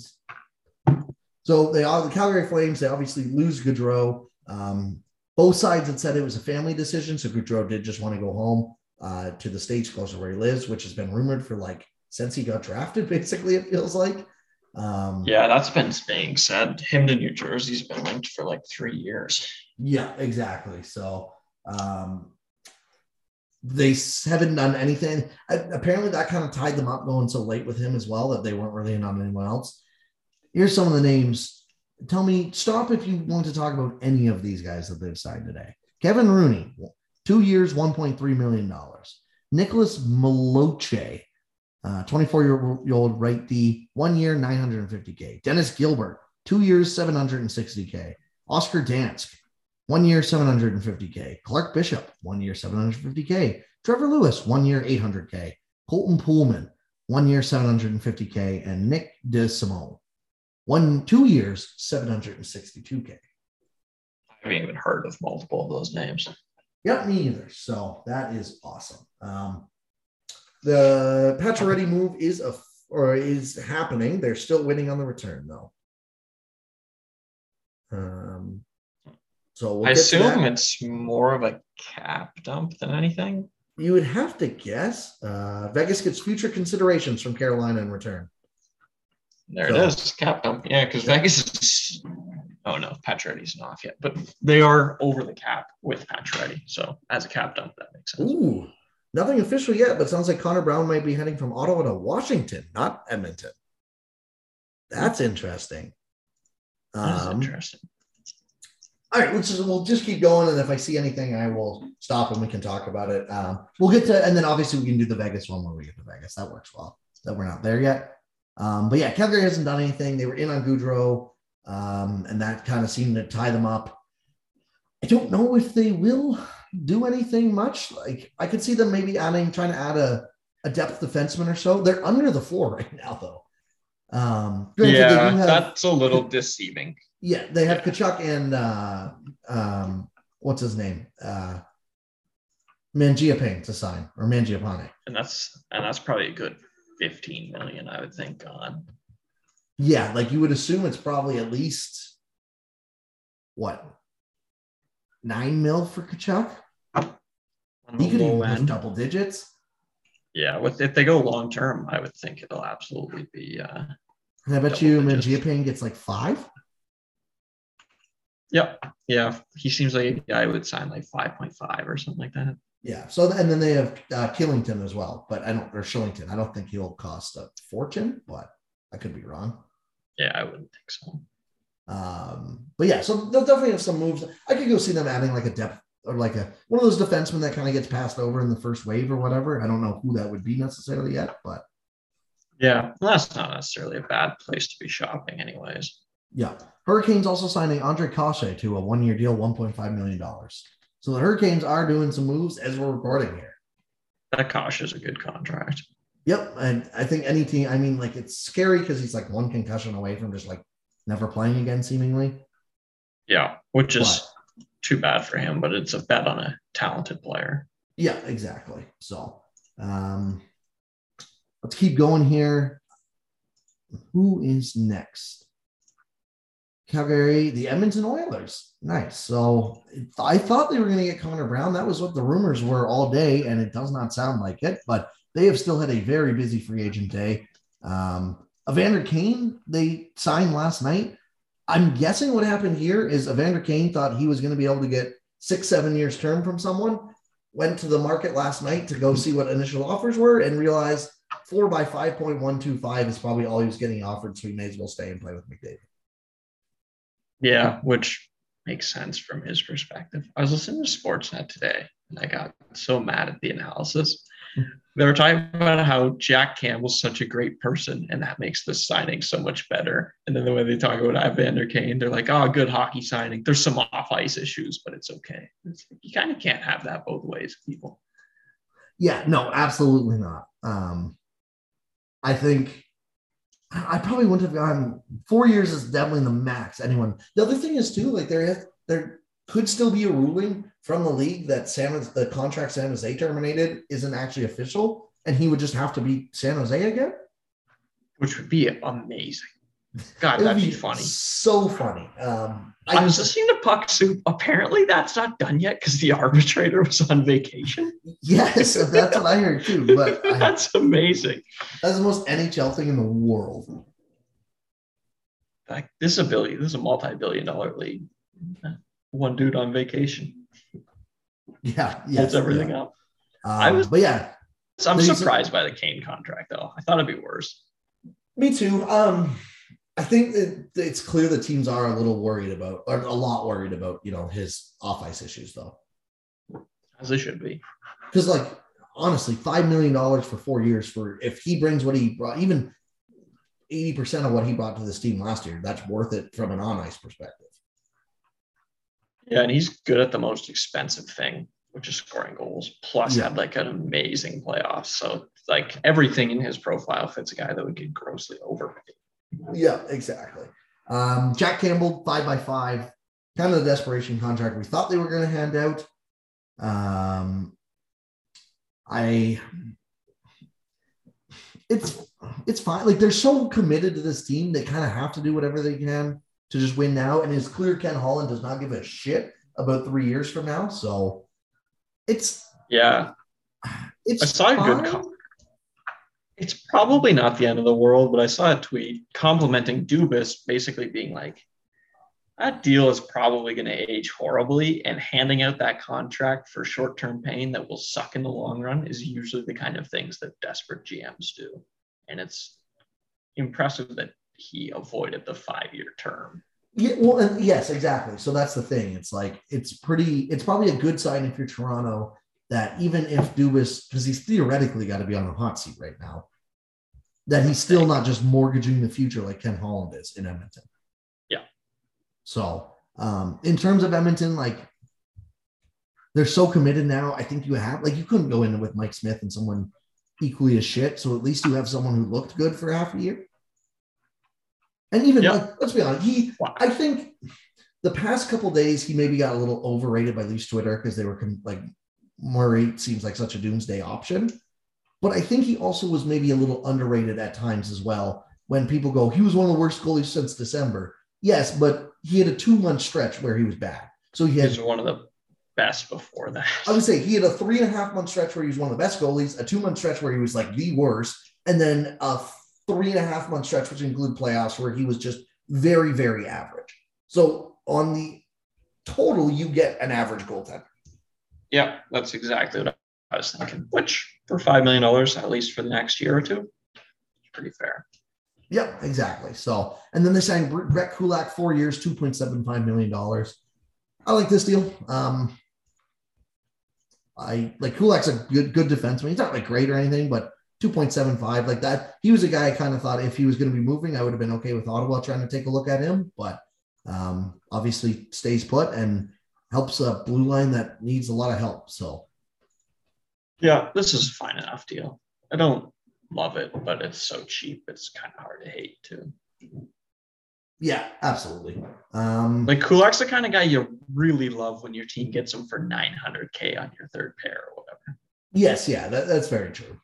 So they are the Calgary Flames. They obviously lose Gaudreau. Um, both sides had said it was a family decision. So Gaudreau did just want to go home uh, to the States closer where he lives, which has been rumored for like since he got drafted, basically, it feels like. Um, yeah, that's been being said. Him to New Jersey's been linked for like three years. Yeah, exactly. So um, they haven't done anything. I, apparently, that kind of tied them up going so late with him as well that they weren't really in on anyone else. Here's some of the names tell me, stop if you want to talk about any of these guys that they've signed today. Kevin Rooney, two years, $1.3 million. Nicolas Meloche, 24 uh, year old right D, one year, 950K. Dennis Gilbert, two years, 760K. Oscar Dansk, one year, 750K. Clark Bishop, one year, 750K. Trevor Lewis, one year, 800K. Colton Poolman, one year, 750K. And Nick DeSimone, one, two years, 762K. I haven't even heard of multiple of those names. Yep, me either. So that is awesome. Um, the Pacioretty move is a or is happening. They're still winning on the return though. Um, so we'll I assume it's more of a cap dump than anything. You would have to guess. Uh, Vegas gets future considerations from Carolina in return. There so. it is, cap dump. Yeah, because Vegas is. Oh no, Pacioretty's not off yet, but they are over the cap with Pacioretty. So as a cap dump, that makes sense. Ooh, nothing official yet, but sounds like Connor Brown might be heading from Ottawa to Washington, not Edmonton. That's interesting. That's um, interesting. All right, let's just we'll just keep going, and if I see anything, I will stop and we can talk about it. Um, we'll get to, and then obviously we can do the Vegas one when we get to Vegas. That works well. That we're not there yet. Um, but yeah, Calgary hasn't done anything. They were in on Gaudreau, um, and that kind of seemed to tie them up. I don't know if they will do anything much. Like I could see them maybe adding, trying to add a, a depth defenseman or so. They're under the floor right now, though. Um, yeah, have, that's a little deceiving. Yeah, they have yeah. Tkachuk and uh, um, what's his name? Uh, Mangiapane to sign or Mangiapane. And that's and that's probably a good 15 million, I would think, on. Yeah, like you would assume it's probably at least what nine mil for Tkachuk. He could even have double digits. Yeah, with if they go long term, I would think it'll absolutely be. Uh, and I bet you Mangiapane gets like five. Yep. Yeah. He seems like a guy would sign like 5.5 or something like that. Yeah. So and then they have uh, Kylington as well, but I don't or Shillington. I don't think he'll cost a fortune, but I could be wrong. Yeah, I wouldn't think so. Um, but yeah, so they'll definitely have some moves. I could go see them adding like a depth or like a one of those defensemen that kind of gets passed over in the first wave or whatever. I don't know who that would be necessarily yet, but yeah, well, that's not necessarily a bad place to be shopping, anyways. Yeah. Hurricanes also signing Andre Kase to a one year deal, $1.5 million. So the Hurricanes are doing some moves as we're recording here. That Kosh is a good contract. Yep. And I think any team, I mean, like it's scary because he's like one concussion away from just like never playing again, seemingly. Yeah. Which is too bad for him, but it's a bet on a talented player. Yeah, exactly. So um, let's keep going here. Who is next? Calgary, the Edmonton Oilers. Nice. So I thought they were going to get Connor Brown. That was what the rumors were all day, and it does not sound like it. But they have still had a very busy free agent day. Um, Evander Kane, they signed last night. I'm guessing what happened here is Evander Kane thought he was going to be able to get six, seven years term from someone. Went to the market last night to go see what initial offers were and realized four by 5.125 is probably all he was getting offered. So he may as well stay and play with McDavid. Yeah, which makes sense from his perspective. I was listening to Sportsnet today and I got so mad at the analysis. They were talking about how Jack Campbell's such a great person and that makes the signing so much better. And then the way they talk about Evander Kane, they're like, oh, good hockey signing. There's some off ice issues, but it's okay. It's, you kind of can't have that both ways, people. Yeah, no, absolutely not. Um, I think I probably wouldn't have gone four years is definitely the max. Anyone. The other thing is too, like there there could still be a ruling from the league that San the contract San Jose terminated isn't actually official, and he would just have to be San Jose again, which would be amazing. God, that'd be, be, funny. So funny. Um, I, I, was listening to Puck Soup. Apparently, that's not done yet because the arbitrator was on vacation. Yes, that's what I heard too. But that's I, amazing. That's the most NHL thing in the world. Like this ability, this is a multi-billion-dollar league. One dude on vacation. Yeah, yes, holds everything yeah. up. Um, I was, but yeah, I'm surprised by the Kane contract though. I thought it'd be worse. Me too. Um, I think that it's clear the teams are a little worried about, or a lot worried about, you know, his off ice issues, though. As they should be. Because, like, honestly, $5 million for four years for if he brings what he brought, even 80% of what he brought to this team last year, that's worth it from an on ice perspective. Yeah, and he's good at the most expensive thing, which is scoring goals. Plus, yeah. had like an amazing playoffs. So, like, everything in his profile fits a guy that would get grossly overpaid. Yeah, exactly. Um, Jack Campbell, five by five, kind of the desperation contract we thought they were going to hand out. Um, I, it's it's fine. Like they're so committed to this team, they kind of have to do whatever they can to just win now. And it's clear Ken Holland does not give a shit about three years from now. So it's yeah, it's I saw fine. a good. Com- it's probably not the end of the world, but I saw a tweet complimenting Dubas, basically being like, that deal is probably going to age horribly, and handing out that contract for short term pain that will suck in the long run is usually the kind of things that desperate GMs do. And it's impressive that he avoided the five year term. Yeah, well, yes, exactly. So that's the thing. It's like it's pretty. It's probably a good sign if you're Toronto that even if Dubas, because he's theoretically got to be on the hot seat right now, that he's still not just mortgaging the future like Ken Holland is in Edmonton. Yeah. So, um, in terms of Edmonton, like they're so committed now. I think you have like you couldn't go in with Mike Smith and someone equally as shit. So at least you have someone who looked good for half a year. And even yep. like, let's be honest, he I think the past couple days he maybe got a little overrated by Leafs Twitter because they were like Murray seems like such a doomsday option. But I think he also was maybe a little underrated at times as well. When people go, he was one of the worst goalies since December. Yes, but he had a two month stretch where he was bad. So he had one of the best before that. I would say he had a three and a half month stretch where he was one of the best goalies, a two month stretch where he was like the worst, and then a three and a half month stretch, which include playoffs, where he was just very, very average. So on the total, you get an average goaltender. Yeah, that's exactly what I was thinking. Which for five million dollars, at least for the next year or two, pretty fair. Yep, exactly. So, and then they signed Brett Kulak four years, two point seven five million dollars. I like this deal. Um, I like Kulak's a good good defenseman. He's not like great or anything, but 2.75 like that. He was a guy I kind of thought if he was going to be moving, I would have been okay with Ottawa trying to take a look at him, but um, obviously stays put and helps a blue line that needs a lot of help. So, yeah, this is a fine enough deal. I don't love it, but it's so cheap. It's kind of hard to hate too. Yeah, absolutely. Um, Like Kulak's the kind of guy you really love when your team gets him for 900k on your third pair or whatever. yes, yeah, that, that's very true.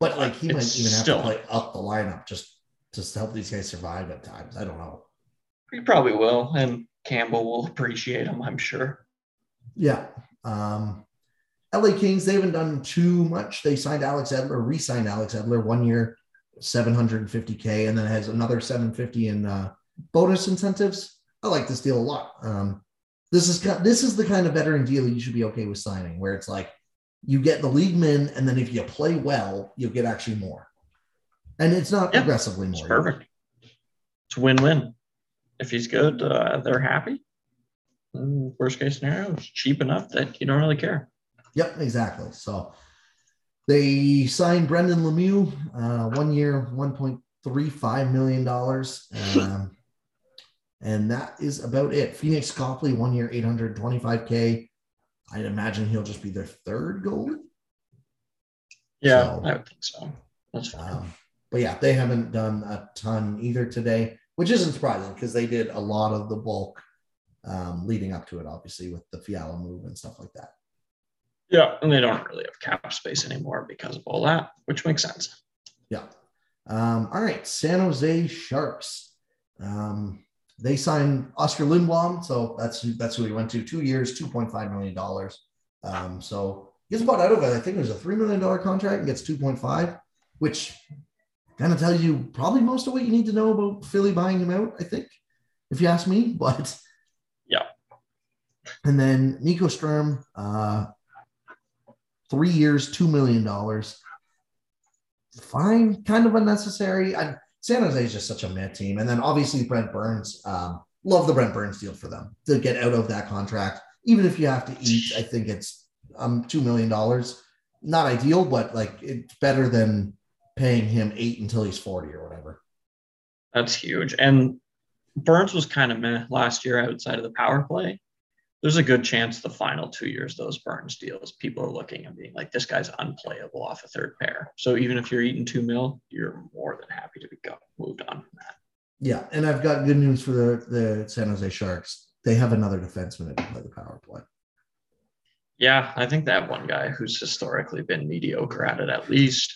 But like he might even have still- to play up the lineup just just to help these guys survive at times. I don't know. He probably will, and Campbell will appreciate him, I'm sure. Yeah. Um, LA Kings, they haven't done too much. They signed Alex Edler, re-signed Alex Edler one year, 750k, and then has another 750 in uh, bonus incentives. I like this deal a lot. Um, this is this is the kind of veteran deal you should be okay with signing, where it's like you get the league min, and then if you play well, you'll get actually more. And it's not Yeah, aggressively It's more. perfect. It's win-win. If he's good, uh, they're happy. And worst case scenario, it's cheap enough that you don't really care. Yep, exactly. So they signed Brendan Lemieux, uh, one year, $1.35 million. Um, and that is about it. Phoenix Copley, one year, 825K. I'd imagine he'll just be their third goalie. Yeah, So- I would think so. That's fine. Um, but yeah, they haven't done a ton either today, which isn't surprising because they did a lot of the bulk um, leading up to it, obviously, with the Fiala move and stuff like that. yeah, and they don't really have cap space anymore because of all that, which makes sense. Yeah. Um, all right. San Jose Sharks. Um, they signed Oskar Lindblom. So that's who, that's who he went to. Two years, $2.5 million. Um, so he gets bought out of it. I think it was a $3 million contract and gets 2.5, which kind of tells you probably most of what you need to know about Philly buying him out, I think, if you ask me. But Yeah. And then Nico Sturm, uh, three years, $2 million fine, kind of unnecessary. I, San Jose is just such a meh team. And then obviously Brent Burns, um, love the Brent Burns deal for them to get out of that contract. Even if you have to eat, I think it's um two million dollars. Not ideal, but like it's better than paying him eight until he's 40 or whatever. That's huge. And Burns was kind of meh last year outside of the power play. There's a good chance the final two years, those Burns deals, people are looking and being like, this guy's unplayable off a third pair. So even if you're eating two mil, you're more than happy to be go- moved on from that. Yeah, and I've got good news for the, the San Jose Sharks. They have another defenseman can play the power play. Yeah, I think they have one guy who's historically been mediocre at it at least.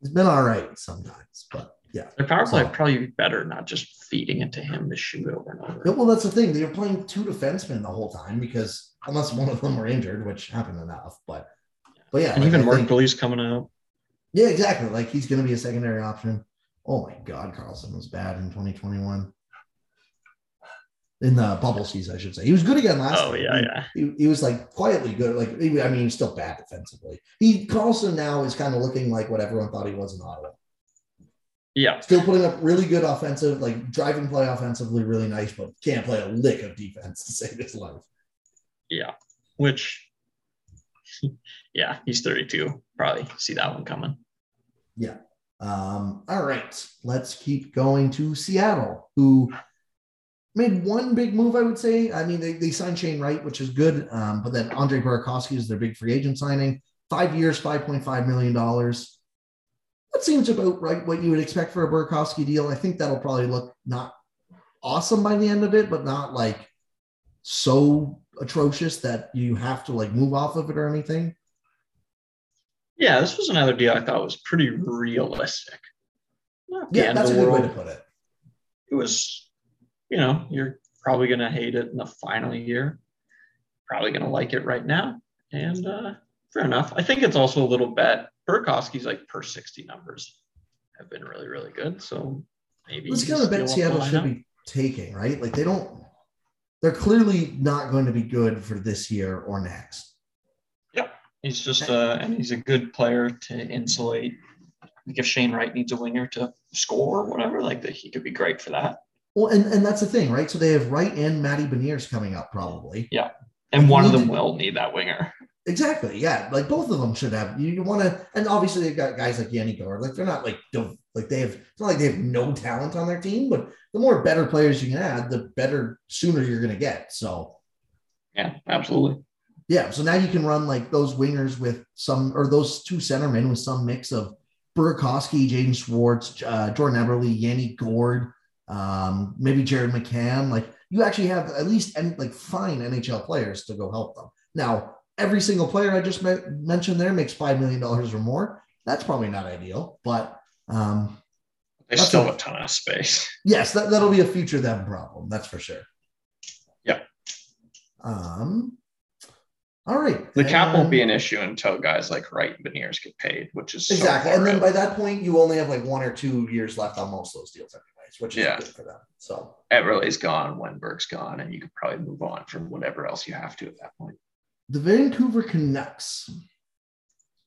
He's been all right sometimes, but yeah. Their power play uh-huh. So- probably be better, not just feeding it to him to shoot over and over. Well, that's the thing. They were playing two defensemen the whole time because unless one of them were injured, which happened enough, but but yeah, And like, even I Mark think- Police coming out. Yeah, exactly. Like he's going to be a secondary option. Oh my God, Karlsson was bad in 2021. In the bubble season, I should say. He was good again last Oh, year. yeah, He- yeah. He, he was like quietly good. Like, I mean, he's still bad defensively. He Karlsson now is kind of looking like what everyone thought he was in Ottawa. Yeah. Still putting up really good offensive, like driving play offensively, really nice, but can't play a lick of defense to save his life. Yeah. Which, yeah, he's 32. Probably see that one coming. Yeah. Um, all right. Let's keep going to Seattle, who made one big move, I would say. I mean, they, they signed Shane Wright, which is good. Um, but then Andre Burakovsky is their big free agent signing. Five years, $5.5 million. That seems about right what you would expect for a Burakovsky deal. I think that'll probably look not awesome by the end of it, but not like so atrocious that you have to like move off of it or anything. Yeah, this was another deal I thought was pretty realistic. Yeah, that's a good way to put it. It was, you know, you're probably going to hate it in the final year. Probably going to like it right now. And uh, fair enough. I think it's also a little bet. Burakovsky's like per 60 numbers have been really, really good. So maybe Let's he's kind of bet Seattle should be taking, right? Like they don't, they're clearly not going to be good for this year or next. Yep. He's just uh, and he's a good player to insulate. Like if Shane Wright needs a winger to score or whatever, like that, he could be great for that. Well, and, and that's the thing, right? So they have Wright and Matty Beniers coming up probably. Yeah. And Like, one of them to- will need that winger. Exactly. Yeah. Like both of them should have. You, you want to, and obviously they've got guys like Yanni Gourde. Like they're not like don't like they have. It's not like they have no talent on their team, but the more better players you can add, the better sooner you're going to get. So Yeah, absolutely. Yeah, so now you can run like those wingers with some, or those two centermen with some mix of Burakovsky, Jaden Schwartz, uh, Jordan Eberle, Yanni Gourde, um, maybe Jared McCann. Like you actually have at least and like fine NHL players to go help them. Now, every single player I just me- mentioned there makes five million dollars or more. That's probably not ideal, but um, they still have a ton of space. Yes, that, that'll be a future them problem. That's for sure. Yeah. Um. All right. The cap won't be an issue until guys like Wright and Beniers get paid, which is exactly. So and then by that point, you only have like one or two years left on most of those deals, anyways, which is Yeah. good for them. So Eberle's gone, Wennberg's gone, and you could probably move on from whatever else you have to at that point. The Vancouver Canucks.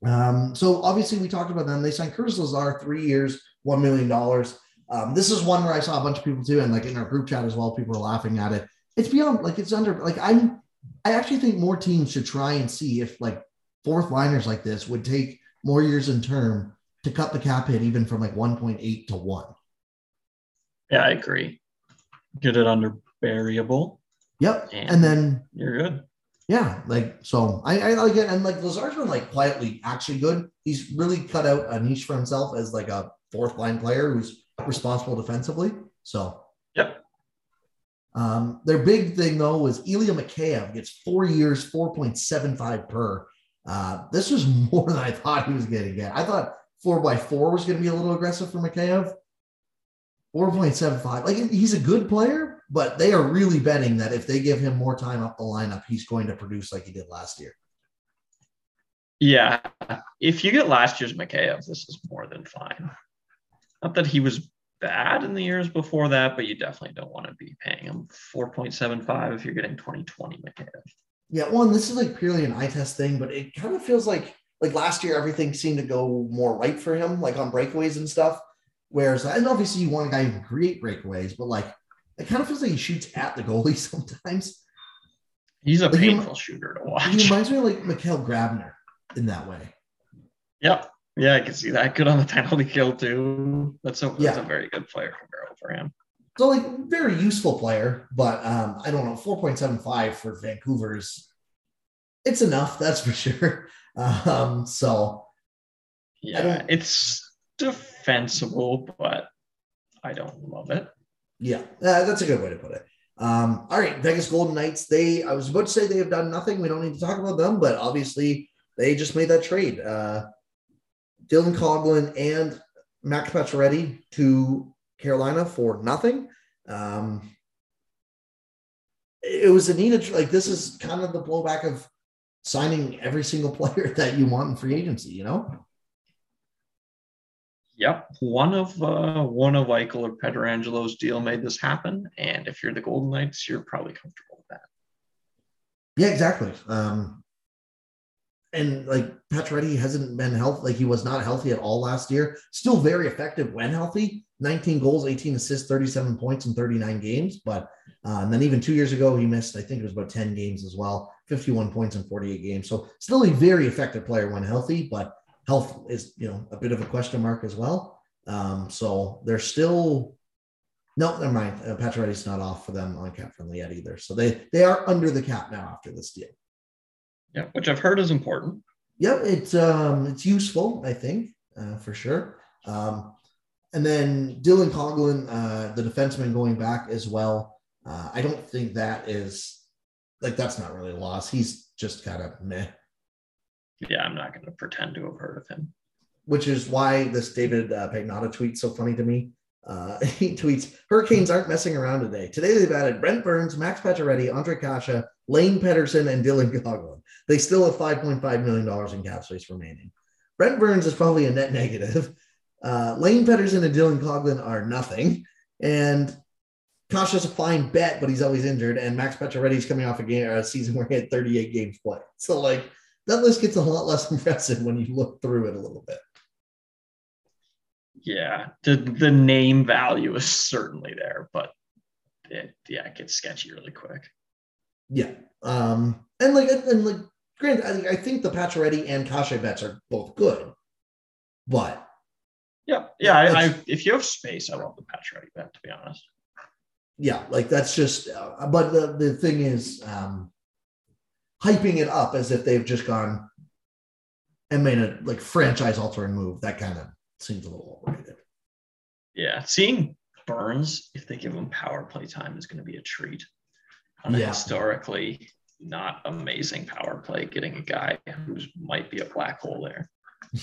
Um, so obviously we talked about them. They signed Curtis Lazar three years, one million dollars. Um, this is one where I saw a bunch of people too, and like in our group chat as well, people are laughing at it. It's beyond like it's under like I'm. I actually think more teams should try and see if like fourth liners like this would take more years in term to cut the cap hit even from like 1.8 to one. Yeah, I agree. Get it under variable. Yep, And- and then You're good. Yeah, like so I, I like it. And like Lazar's been like quietly actually good. He's really cut out a niche for himself as like a fourth line player who's responsible defensively. So Yep. um their big thing though was Ilya Mikheyev gets four years, 4.75 per. Uh this was more than I thought he was gonna get. I thought four by four was gonna be a little aggressive for Mikheyev. 4.75. Like he's a good player, but they are really betting that if they give him more time up the lineup, he's going to produce like he did last year. Yeah. If you get last year's Mikheyev, this is more than fine. Not that he was bad in the years before that, but you definitely don't want to be paying him 4.75 if you're getting 2020 Mikheyev. Yeah, one, this is like purely an eye test thing, but it kind of feels like like last year everything seemed to go more right for him, like on breakaways and stuff. Whereas, and obviously you want a guy who can create breakaways, but like it kind of feels like he shoots at the goalie sometimes. He's a Like, he- painful shooter to watch. He reminds me of like Mikhail Grabner in that way. Yep. Yeah, I can see that. Good on the penalty kill too. That's a that's Yeah. a very good player for him. So like very useful player, but um, I don't know, 4.75 for Vancouver's it's enough, that's for sure. Um, so Yeah, it's defensible, but I don't love it. Yeah, that's a good way to put it. Um, all right, Vegas Golden Knights. They, I was about to say they have done nothing. We don't need to talk about them, but obviously they just made that trade. Uh, Dylan Coghlan and Max Pacioretty to Carolina for nothing. Um, it was a needed like this is kind of the blowback of signing every single player that you want in free agency. You know, Yep, one of uh, one of Eichel or Pietrangelo's deal made this happen, and if you're the Golden Knights, you're probably comfortable with that. Yeah, exactly. Um, and like Pacioretty hasn't been healthy, like he was not healthy at all last year. Still very effective when healthy. 19 goals, 18 assists, 37 points in 39 games. But uh, and then even two years ago, he missed, I think it was about 10 games as well, 51 points in 48 games. So still a very effective player when healthy, but health is you know a bit of a question mark as well. Um, so they're still no, never mind. Uh, Pacioretty's not off for them on CapFriendly yet either. So they they are under the cap now after this deal. Yeah, which I've heard is important. Yep, it's um it's useful, I think, uh, for sure. Um, and then Dylan Coghlan, uh, the defenseman going back as well. Uh, I don't think that is like that's not really a loss. He's just kind of meh, Yeah, I'm not going to pretend to have heard of him. which is why this David uh, Pagnotta tweet's so funny to me. Uh, he tweets, Hurricanes aren't messing around today. Today they've added Brent Burns, Max Pacioretty, Ondrej Kase, Lane Pederson, and Dylan Coghlan. They still have $5.5 million in cap space remaining. Brent Burns is probably a net negative. Uh, Lane Pederson and Dylan Coghlan are nothing. And Kase's a fine bet, but he's always injured. And Max Pacioretty's coming off a, game, a season where he had 38 games played. So, like, that list gets a lot less impressive when you look through it a little bit. Yeah, the the name value is certainly there, but it yeah, it gets sketchy really quick. Yeah. Um, and like and like granted, I, think- I think the Pacioretty and Kase bets are both good, but Yeah, yeah. I, I if you have space, I love the Pacioretty bet. To be honest, yeah, like that's just uh, but the, the thing is um hyping it up as if they've just gone and made a like franchise altering move. That kind of seems a little overrated. yeah, seeing Burns, if they give him power play time, is going to be a treat. On a Yeah. historically not amazing power play, getting a guy who might be a black hole there.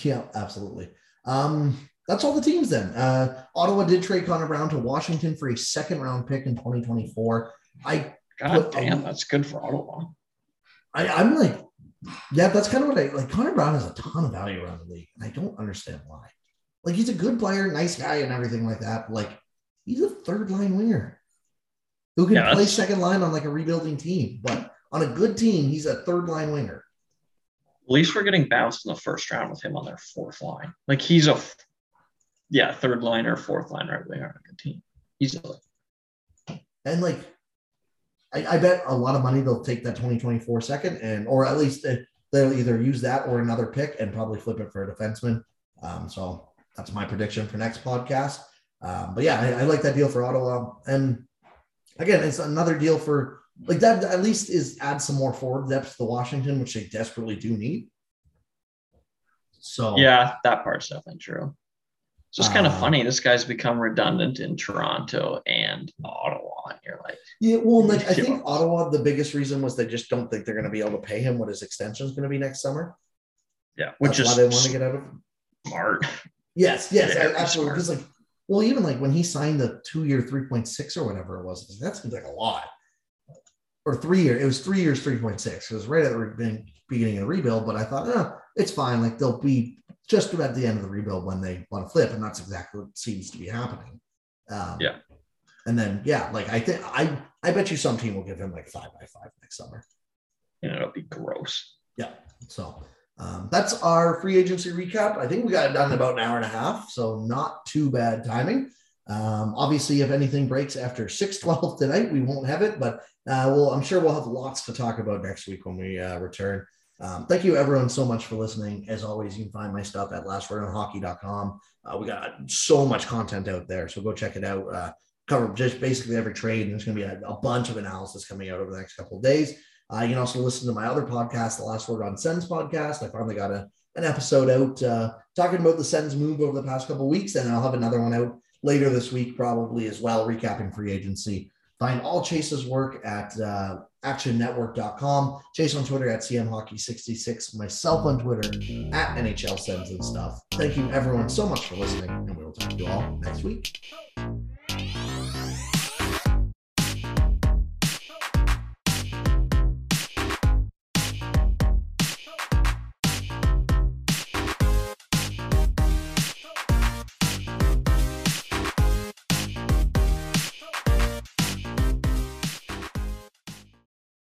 Yeah, absolutely. Um, that's all the teams then. Uh, Ottawa did trade Connor Brown to Washington for a second round pick in 2024. I, God um, damn, that's good for Ottawa. I I'm like, yeah, that's kind of what I like. Connor Brown has a ton of value around the league, and I don't understand why. Like he's a good player, nice guy, and everything like that. but, Like he's a third line winger who can Yeah, play second line on like a rebuilding team, but on a good team, he's a third line winger. At least we're getting bounced in the first round with him on their fourth line. Like he's a, yeah, third line or fourth line right winger on a good team. Easily. And like, I, I bet a lot of money they'll take that 2024 second, and or at least they- they'll either use that or another pick and probably flip it for a defenseman. Um, so that's my prediction for next podcast. Um, but yeah, I, I like that deal for Ottawa, and again, it's another deal for like that. At least is add some more forward depth to Washington, which they desperately do need. So Yeah, that part's definitely true. It's just kind of Uh, funny. This guy's become redundant in Toronto and Ottawa. And you're like, Yeah, well, like I think Ottawa, the biggest reason was they just don't think they're going to be able to pay him what his extension is going to be next summer. yeah, which That's is why they want to get out of. smart. Yes, yes, Yeah, absolutely. Because like, well, even like when he signed the two-year three point six or whatever it was, that seems like a lot. Or three year, it was three years, three point six. It was right at the beginning, beginning of the rebuild, but I thought, oh, it's fine. Like they'll be just about the end of the rebuild when they want to flip, and that's exactly what seems to be happening. Um, Yeah. And then yeah, like I think I I bet you some team will give him like five by five next summer. And it'll be gross. Yeah. So um, that's our free agency recap. I think we got it done in about an hour and a half, so not too bad timing. Um, obviously, if anything breaks after 612 tonight, we won't have it, but uh, well, I'm sure we'll have lots to talk about next week when we uh, return. Um, thank you, everyone, so much for listening. As always, you can find my stuff at lastwordonhockey.com. Uh, we got so much content out there, so go check it out. Uh, cover just basically every trade, and there's going to be a, a bunch of analysis coming out over the next couple of days. Uh, you can also listen to my other podcast, the Last Word on Sens podcast. I finally got a, an episode out uh, talking about the Sens move over the past couple of weeks, and I'll have another one out later this week, probably as well, recapping free agency. Find all Chase's work at uh, actionnetwork.com. Chase on Twitter at CMHockey66. Myself on Twitter at NHL Sens and stuff. Thank you, everyone, so much for listening, and we will talk to you all next week.